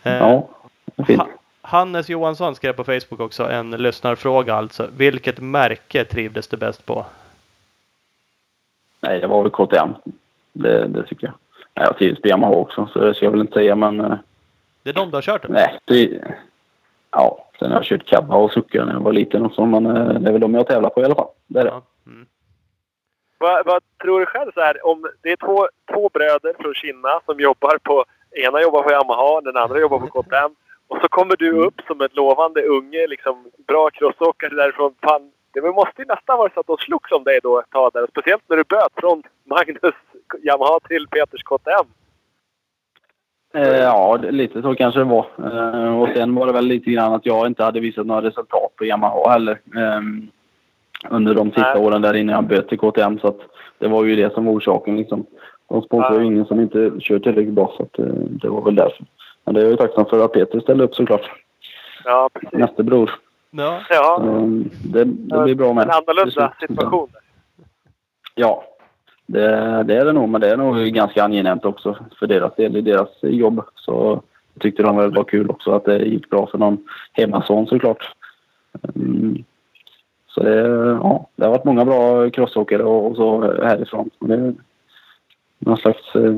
Eh, Ja, är fint. Ha- Hannes Johansson skrev på Facebook också en lyssnarfråga alltså. Vilket märke trivdes du bäst på? Nej, det var väl KTM. Det, det tycker jag. Nej, jag trivs på Yamaha också, så det ska jag väl inte säga, men eh, Det är de du har kört? eller? nej. Det, ja, sen har jag kört Cabba och Succa när jag var liten också, men eh, det är väl de jag tävlar på i alla fall. Det är det. Ja. Mm. Vad, vad tror du själv så här, om det är två, två bröder från Kina som jobbar på, ena jobbar på Yamaha, den andra jobbar på KTM. Och så kommer du upp som ett lovande unge, liksom bra crossåkare därifrån. Fan, det måste ju nästan vara så att de slogs om dig då ett tag där. Speciellt när du böt från Magnus Yamaha till Peters KTM. Eh, ja, lite så kanske det var. Eh, och sen var det väl lite grann att jag inte hade visat några resultat på Yamaha heller. ehm, under de sista Nej. åren där innan jag bytte till KTM. Så att det var ju det som var orsaken liksom. De sponsrar ju ingen som inte kör tillräckligt bra så att, eh, det var väl därför. Men det är jag ju tacksam för att Peter ställde upp såklart. Ja, precis. Nästa bror. Ja, Ja, Ehm, det, det blir bra med. en annorlunda situation. Ja, det, det är det nog. Men det är nog ganska angenämt också för deras del i deras jobb. Så jag tyckte de väl var kul också att det gick bra för någon hemmason såklart. Mm. Så det, ja, det har varit många bra crossåkare och, och så härifrån. Det är någon slags... Eh,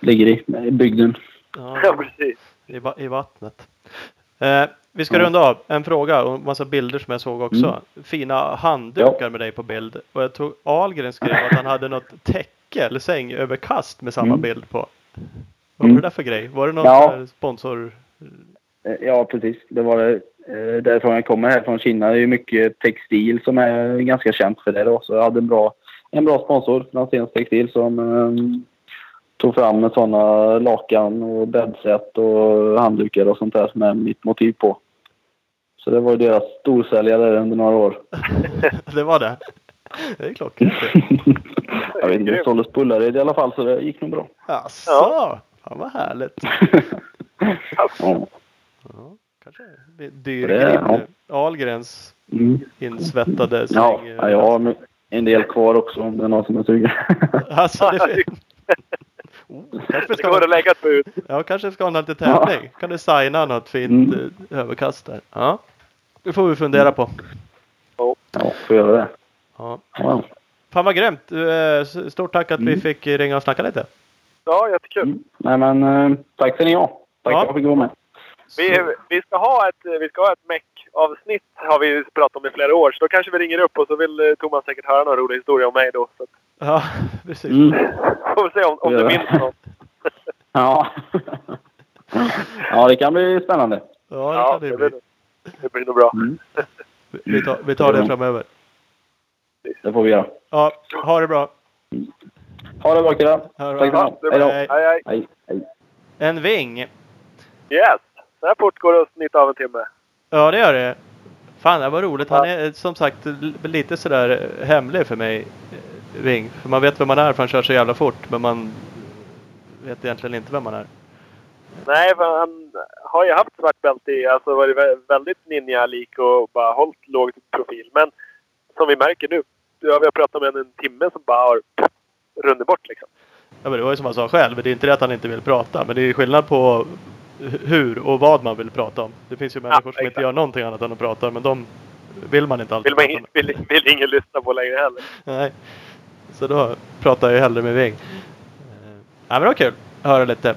ligger i, i bygden. Ja, ja precis. i, va- i vattnet. Eh, vi ska Ja. runda av. En fråga och massa bilder som jag såg också. Mm. Fina handdukar med dig på bild. Och jag tror Ahlgren skrev att han hade något täcke eller sängöverkast med samma Mm. bild på. Vad var Mm. det där för grej? Var det någon Ja. sponsor? Eh, Ja, precis. Det var det. Eh, därifrån jag kommer här från Kina. Det är ju mycket textil som är ganska känt för det då. Så jag hade en bra, en bra sponsor, Franzéns Textil, som eh, tog fram sådana lakan och bäddset och handdukar och sånt där med mitt motiv på. Så det var ju deras storsäljare under några år. det var det? Det är klockrent det. jag vet inte, det såldes på Ullared i alla fall så det gick nog bra. Asså, Ja. fan vad härligt. ja. Ja, kanske blir dyr Det- grej. ja. Ahlgrens Mm. insvettade Ja, jag har en del kvar också om det är någon som är sugen. Alltså, det är oh, kanske vi Det ska går att lägga ett bud. Ja, kanske ska ha en liten tävling. Kan du signa något fint Mm. eh, överkast där? Ja. Det får vi fundera på. ja, får göra det. Ja. Ja. Fan vad grymt! Eh, Stort tack att vi Mm. fick ringa och snacka lite. Ja, jättekul. Mm. Nej men eh, tack för ni ja. Tack Ja. för att jag fick vara med. Vi, vi ska ha ett, vi ska ha ett meck-avsnitt har vi pratat om i flera år. Så då kanske vi ringer upp och så vill eh, Thomas säkert höra någon rolig historia om mig då. Så Ja, precis. Mm. får vi se om, om Ja. du minns något. Ja. ja, det kan bli spännande. Ja, det Ja, kan det det bli. blir, det blir nog bra. Mm. Vi tar, vi tar det framöver. Det får vi göra. Ja, ha det bra. Ha det bra killar. Tack så mycket. Hej, hej. Hej. Hej. En ving. Yes! Så här fort går det att snitta av en timme. Ja, det gör det. Fan, det var roligt. Han är som sagt lite sådär eh, hemlig för mig, eh, Ving. För man vet vem man är för han kör så jävla fort. Men man vet egentligen inte vem man är. Nej, för han har ju haft svart bälte i, alltså varit vä- väldigt ninja-lik och bara hållit låg profil. Men som vi märker nu, ja, vi har pratat med en, en timme som bara har runnit bort liksom. Ja, men det var ju som han sa själv. Det är inte det att han inte vill prata. Men det är skillnad på hur och vad man vill prata om. Det finns ju människor som exakt. inte gör någonting annat än att prata. Men de vill man inte alltid Vill, man, vill, vill ingen lyssna på längre heller. Nej. Så då pratar jag hellre med Ving. Eh, Ja, men det var kul att höra lite. eh,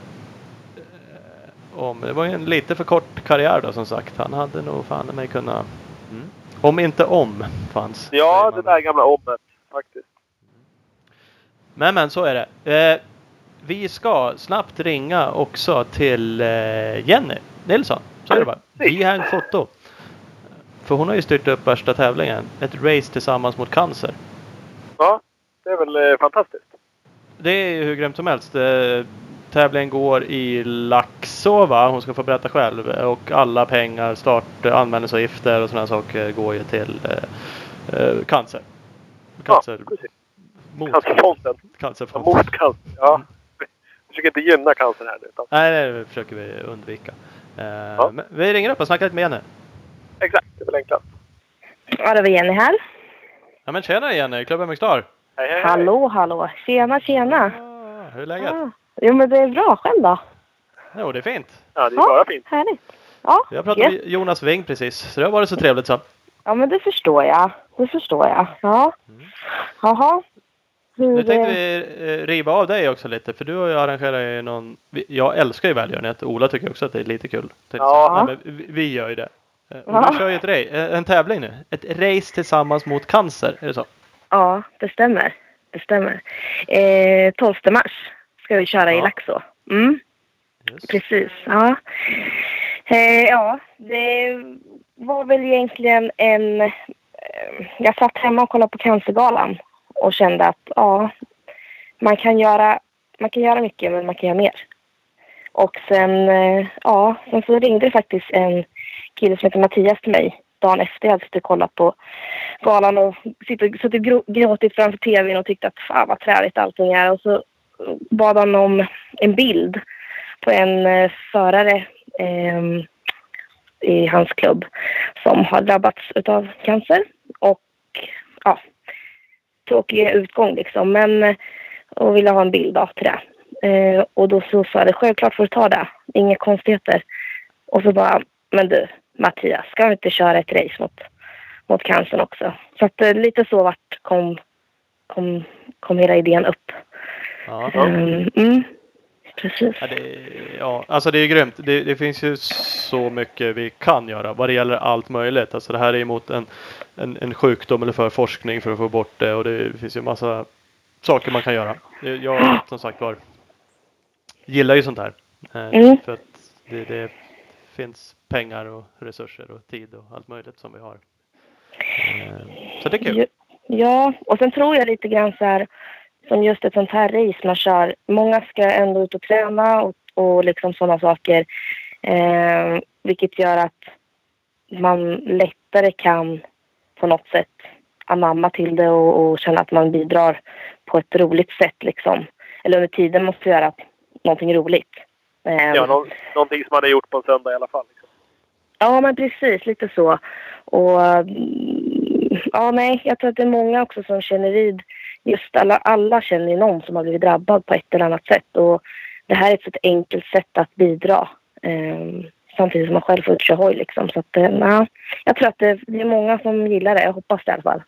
Om, det var ju en lite för kort karriär då som sagt. Han hade nog fan mig kunnat... Mm. Om inte om fanns. Ja, det där gamla ommet faktiskt. Men men så är det. Eh, vi ska snabbt ringa också till eh, Jenny Nilsson. Så är det bara. Vi har en foto. För hon har ju styrt upp värsta tävlingen. Ett race tillsammans mot cancer. Ja, det är väl eh, fantastiskt. Det är ju hur grymt som helst. Eh, tävlingen går i Laxå va? Hon ska få berätta själv. Och alla pengar, start, anmälningsavgifter och sådana saker går ju till eh, cancer. Cancer. Ja, precis. mot Cancerfonden. Ja, cancerfonden. mot cancer. Ja. Försöker inte gynna cancer här. Utan, Nej, det försöker vi undvika. Eh, Ja. vi ringer upp och snackar lite med Jenny. exakt, det är väl enklast. Ja, det var Jenny här. Ja men tjena Jenny, Club MX Star. Hej, hej, hej. Hallå, hallå. Tjena, tjena. Ah, hur är läget? Ja. Jo, men det är bra. Själv då? Jo, det är fint. Ja, det är bara fint. Härligt. Ja, Jag pratade yes. med Jonas Wing precis, så det har varit så trevligt så. ja, men det förstår jag. Det förstår jag. Ja. Jaha. Nu tänkte vi eh, riva av dig också lite, för du har ju arrangerat ju någon... Jag älskar ju välgörenhet. Ola tycker också att det är lite kul. Ja. Nej, men vi- gör ju det. Eh, Och Ja. du kör ju ett race, eh, en tävling nu. Ett race tillsammans mot cancer, är det så? Ja, det stämmer. Det stämmer. Eh, 12 mars ska vi köra i Ja. Laxå. Mm, Just. precis. Ja. Eh, ja, det var väl egentligen en... Eh, jag satt hemma och kollade på Cancergalan och kände att ja, man kan göra, man kan göra mycket men man kan göra mer. Och sen, eh, ja, sen så ringde det faktiskt en kille som heter Mattias till mig dagen efter jag hade suttit och kollat på galan och suttit och gråtit framför tvn och tyckte att fan vad träligt allting är. Och så bad han om en bild på en eh, förare eh, i hans klubb som har drabbats av cancer. Och ja, tråkig utgång liksom. Men, eh, och ville ha en bild av det. Eh, och då så sa det självklart får du ta det. Inga konstigheter. Och så bara, men du Mattias, ska vi inte köra ett race mot, mot cancern också? Så att eh, lite så vart kom, kom, kom hela idén upp. Ja. Mm, mm, precis. Ja, det, ja, alltså det är grymt. Det, det finns ju så mycket vi kan göra vad det gäller allt möjligt. Alltså det här är emot en, en, en sjukdom eller för forskning för att få bort det och det finns ju massa saker man kan göra. Jag som sagt var gillar ju sånt här. Eh, Mm. För att det, det finns pengar och resurser och tid och allt möjligt som vi har. Eh, Så det är kul. Ja, Ja, och sen tror jag lite grann så här som just ett sånt här race man kör. Många ska ändå ut och träna och, och liksom sådana saker. Eh, vilket gör att man lättare kan på något sätt anamma till det och, och känna att man bidrar på ett roligt sätt liksom. Eller under tiden måste göra någonting roligt. Eh, Ja, nå- någonting som man har gjort på en söndag i alla fall. Liksom. Ja, men precis. Lite så. Och mm, ja, nej, jag tror att det är många också som känner vid just alla, alla känner ju någon som har blivit drabbad på ett eller annat sätt. Och det här är ett så enkelt sätt att bidra. Eh, samtidigt som man själv får ut hoj liksom. Så att, eh, jag tror att det, det är många som gillar det. Jag hoppas det i alla fall.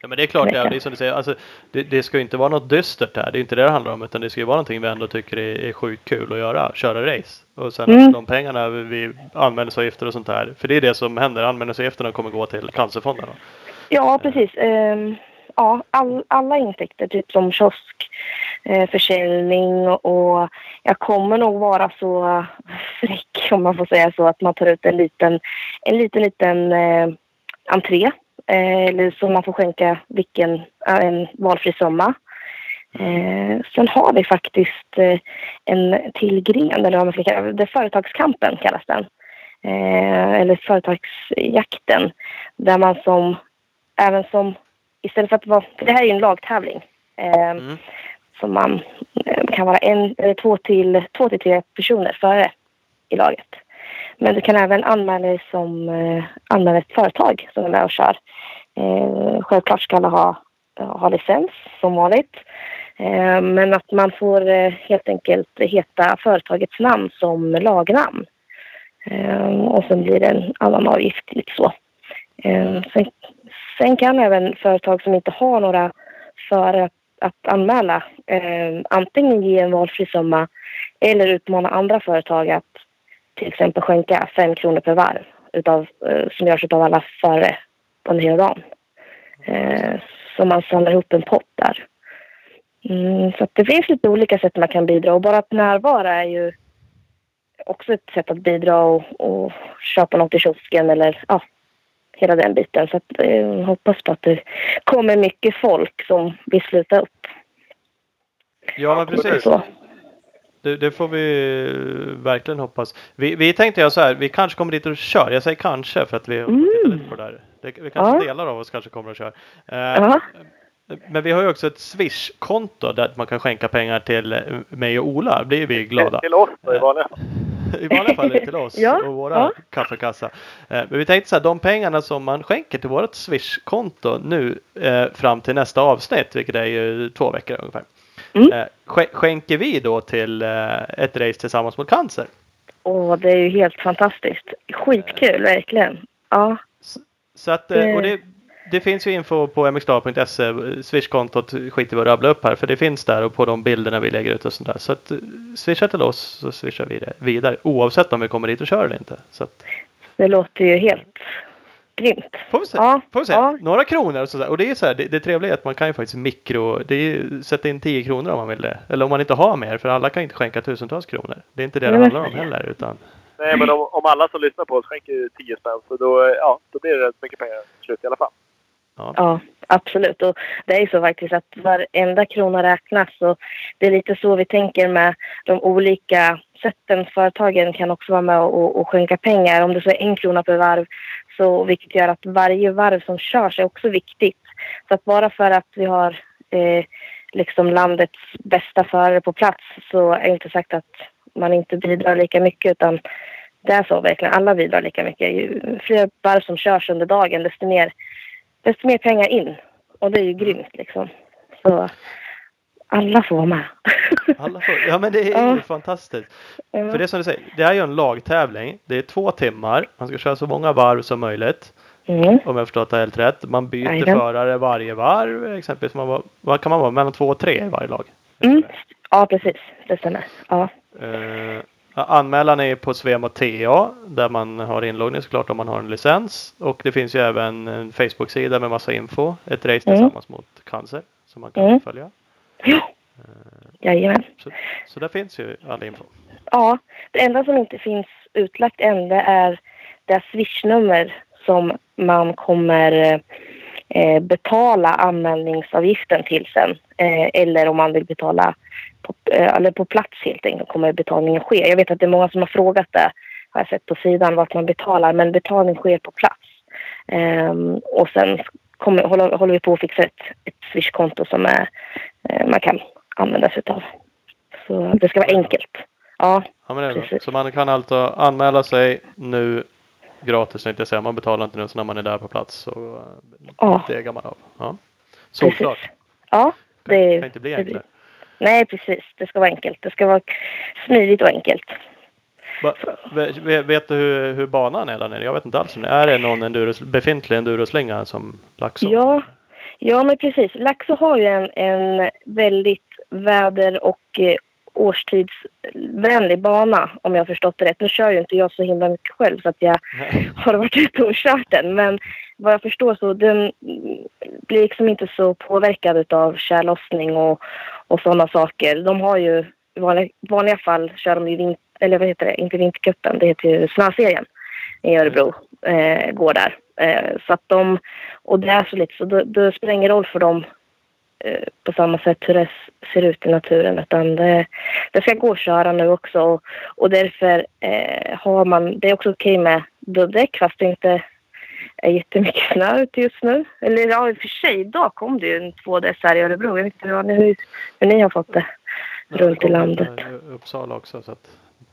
Ja men det är klart, det är, det är som du säger, alltså, det, det ska ju inte vara något dystert här. Det är inte det det handlar om. Utan det ska ju vara någonting vi ändå tycker är, är sjukt kul att göra. Köra race. Och sen Mm. de pengarna vi anmälningsavgifter och sånt där. För det är det som händer. Anmälningsavgifterna kommer gå till Cancerfonden. Ja, precis. Ehm, ja, all, alla intäkter, typ som kioskförsäljning. eh, och jag kommer nog vara så fräck om man får säga så att man tar ut en liten, en liten, liten eh, entré. Eh, eller så man får skänka vilken, en valfri summa. Eh, sen har vi faktiskt eh, en till gren, eller vad man ska kalla det, företagskampen kallas den. Eh, eller företagsjakten. Där man som även som istället för att vara, för det här är ju en lagtävling. Eh, Mm. Som man eh, kan vara en eller två till, två till tre personer före i laget. Men du kan även anmäla dig som eh, anmäla ett företag som är med och kör. Eh, självklart ska alla ha, ha licens som vanligt. Eh, men att man får eh, helt enkelt heta företagets namn som lagnamn. Eh, och sen blir det en annan avgift lite så. Eh, sen, sen kan även företag som inte har några för att, att anmäla eh, antingen ge en valfri summa eller utmana andra företag att till exempel skänka fem kronor per varv utav, eh, som görs av alla förare på en hel Eh, så man samlar ihop en pott där. Mm, så att det finns lite olika sätt man kan bidra och bara att närvara är ju också ett sätt att bidra och, och köpa något i kiosken eller ja, hela den biten. Så att, eh, hoppas på att det kommer mycket folk som vill sluta upp. Ja men precis. Så. Det, det får vi eh, verkligen hoppas. Vi, vi tänkte göra så här. Vi kanske kommer dit och kör. Jag säger kanske för att vi har Mm. tittat lite på det där. Det, vi kanske Ja. delar av oss kanske kommer och kör. Eh. Men vi har ju också ett Swish-konto där man kan skänka pengar till eh, mig och Ola. Det blir vi glada. Till oss fall. I vanliga fall är det till oss Ja, och våra ja. kaffekassa. Eh, Men vi tänkte så här, de pengarna som man skänker till vårt Swish-konto nu eh, fram till nästa avsnitt, vilket är ju två veckor ungefär. Mm. Eh, sk- skänker vi då till ett race tillsammans mot cancer. Och det är ju helt fantastiskt. Skitkul, verkligen. Ja. Så att, och det, det finns ju info på mxstar.se, Swish-kontot skiter vi att rabbla upp här för det finns där och på de bilderna vi lägger ut och sånt där. Så att eh, swisha till oss så swishar vi det vidare oavsett om vi kommer dit och kör eller inte. Så att, Det låter ju helt grymt. Får vi se. Ja, Får vi se. ja. Några kronor och sådär. Och det är så här, det, det trevliga är att man kan ju faktiskt mikro, det är, ju- sätta in 10 kronor om man vill det. Eller om man inte har mer, för alla kan inte skänka tusentals kronor. Det är inte det det handlar om heller. Utan, Nej, men om, om alla som lyssnar på oss skänker 10 spänn så då, ja, då blir det rätt mycket pengar till slut i alla fall. Ja. Ja, absolut. Och det är ju så faktiskt att varenda krona räknas. Och det är lite så vi tänker med de olika sätten. Företagen kan också vara med och, och skänka pengar. Om det så är en krona per varv, så vilket gör att varje varv som körs är också viktigt. Så att bara för att vi har eh, liksom landets bästa förare på plats så är det inte sagt att man inte bidrar lika mycket utan det är så verkligen. Alla bidrar lika mycket. Ju fler varv som körs under dagen desto mer, desto mer pengar in. Och det är ju grymt liksom. Så alla får vara med. Alla får, ja men det är ju Ja. fantastiskt. Ja. För det är som du säger, det är ju en lagtävling. Det är två timmar. Man ska köra så många varv som möjligt. Mm. Om jag förstått det helt rätt. Man byter förare varje varv. Exempelvis, man var, vad kan man vara? Mellan två och tre i varje lag. Mm. Ja, precis. Det stämmer. Ja. Eh, anmälan är på Svemo TA där man har inloggning såklart om man har en licens. Och det finns ju även en Facebook-sida med massa info. Ett race Mm. tillsammans mot cancer som man kan Mm. följa. Ja. Jajamän. Så, så där finns ju all info. Ja, det enda som inte finns utlagt än det är det swishnummer som man kommer eh, betala anmälningsavgiften till sen. Eh, eller om man vill betala på, eh, eller på plats helt enkelt kommer betalningen ske. Jag vet att det är många som har frågat det har jag sett på sidan vart man betalar men betalning sker på plats. Ehm, och sen kommer, håller, håller vi på att fixa ett, ett swishkonto som är, eh, man kan använda sig av. Så det ska vara enkelt. Ja, Ja. Så man kan alltså anmäla sig nu gratis tänkte jag säga. Man betalar inte nu så när man är där på plats så eh, Ja. degar man av. Ja. Solklart. Ja, Det det, kan inte bli enklare. Nej, precis. Det ska vara enkelt. Det ska vara smidigt och enkelt. Va, ve- ve- vet du hur, hur banan är där nere? Jag vet inte alls. Är det någon enduros, befintlig enduroslinga som Laxå? Ja, ja, men precis. Laxå har ju en, en väldigt väder och eh, årstidsvänlig bana om jag har förstått det rätt. Nu kör ju inte jag så himla mycket själv så att jag Nej. har varit ute och kört den. Men vad jag förstår så den blir liksom inte så påverkad av tjällossning och, och sådana saker. De har ju i vanliga, vanliga fall kör de ju vin, eller vad heter det, inte vintercupen, det heter ju snöserien i Örebro. Eh, går där. Eh, så att de, och det är så lite så då, då spelar det ingen roll för dem eh, på samma sätt hur det ser ut i naturen utan det, det ska gå att köra nu också och, och därför eh, har man, det är också okej med dubbdäck fast det inte är jättemycket snö ute just nu. Eller ja, i och för sig, idag kom det ju en 2DS här i Örebro. Jag vet inte hur, hur, hur ni har fått det runt i landet. Uppsala också. Så att,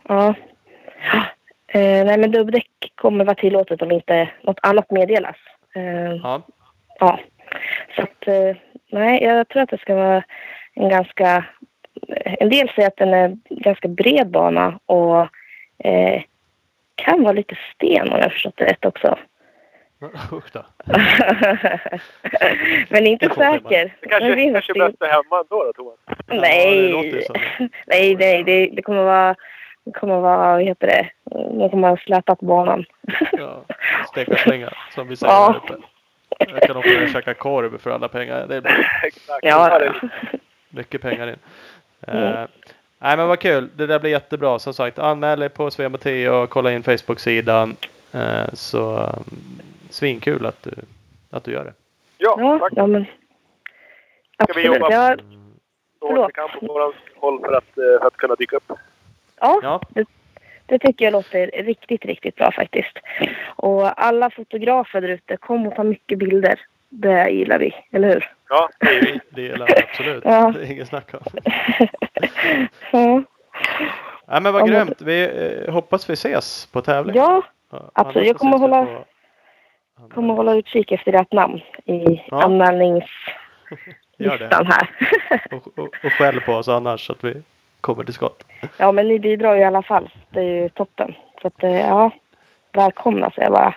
Ja. Eh, nej, men dubbdäck kommer vara tillåtet om inte något annat meddelas. Eh, ja. Ja. Så att, eh, nej, jag tror att det ska vara en ganska... En del säger att den är ganska bred bana och eh, kan vara lite sten om jag förstått det rätt också. Usch då. Men inte Det säker. Det kanske, vi kanske se. bäst är hemma ändå då, Thomas? Ja, det Nej. som det. nej, nej, det, det kommer vara... Det kommer vara, vad heter det? De kommer ha slätat banan. Ja, steka slänga som vi säger Ja. här uppe. Jag kan också käka korv för alla pengar. Det blir Exakt. Ja, det ja. är mycket pengar in. Mm. Eh, nej men vad kul. Det där blir jättebra. Som sagt, anmäl dig på Svemot och kolla in Facebook-sidan. Eh, så um, svinkul att du, att du gör det. Ja, faktiskt. ja men... Ska vi jobba? Ja, Så förlåt. vi kan på våran håll för att, eh, för att kunna dyka upp. ja, Ja, Det, det tycker jag låter riktigt, riktigt bra faktiskt. Och alla fotografer där ute, kom och ta mycket bilder. Det gillar vi, eller hur? Ja, det, det gillar jag absolut. Ja. Det är inget snack om. ja, Nej men vad grymt. Vi eh, hoppas vi ses på tävling. ja absolut. annars Jag kommer vi hålla- på- kommer hålla utkik efter ert namn i Ja. anmälningslistan det. här. Och, och, och skäll på oss annars så att vi kommer till skott. ja, men ni bidrar ju i alla fall. Det är ju toppen. Så att, eh, ja, välkomna säger jag bara.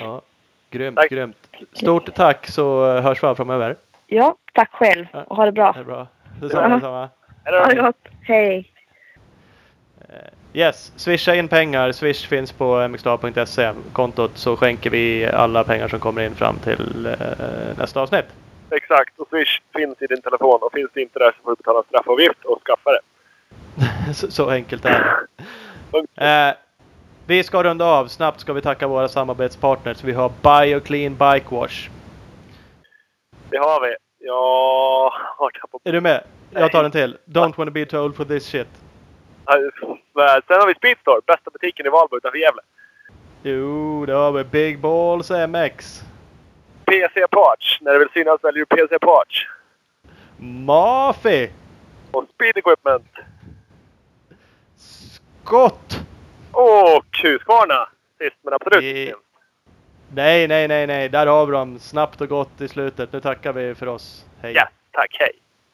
Ja, grymt, Tack. grymt. Stort tack så eh, hörs vi av framöver. Ja, tack själv och ha det bra. Det är bra. Detsamma, detsamma. Ha det gott. Hej. Yes, swisha in pengar. Swish finns på mxstar.se kontot så skänker vi alla pengar som kommer in fram till eh, nästa avsnitt. Exakt. Och Swish finns i din telefon. Och finns det inte där så får du betala straffavgift och skaffa det. så, så enkelt är det. Eh, vi ska runda av. Snabbt ska vi tacka våra samarbetspartners. Vi har BioClean Bike Wash. Det har vi. Jag har tappat... Är du med? Jag tar en till. Don't wanna be too old for this shit. Sen har vi Speedstore, bästa butiken i Valbo utanför Gävle. Jo, det har vi. Big Balls MX. PC Parts. När du vill synas väljer du PC Parts. Mafi! Och Speed Equipment. Skott! Och Husqvarna. Sist men absolut Det- minst. Nej, nej, nej, nej. Där har vi dem. Snabbt och gott i slutet. Nu tackar vi för oss. Hej. Ja, tack. Hej.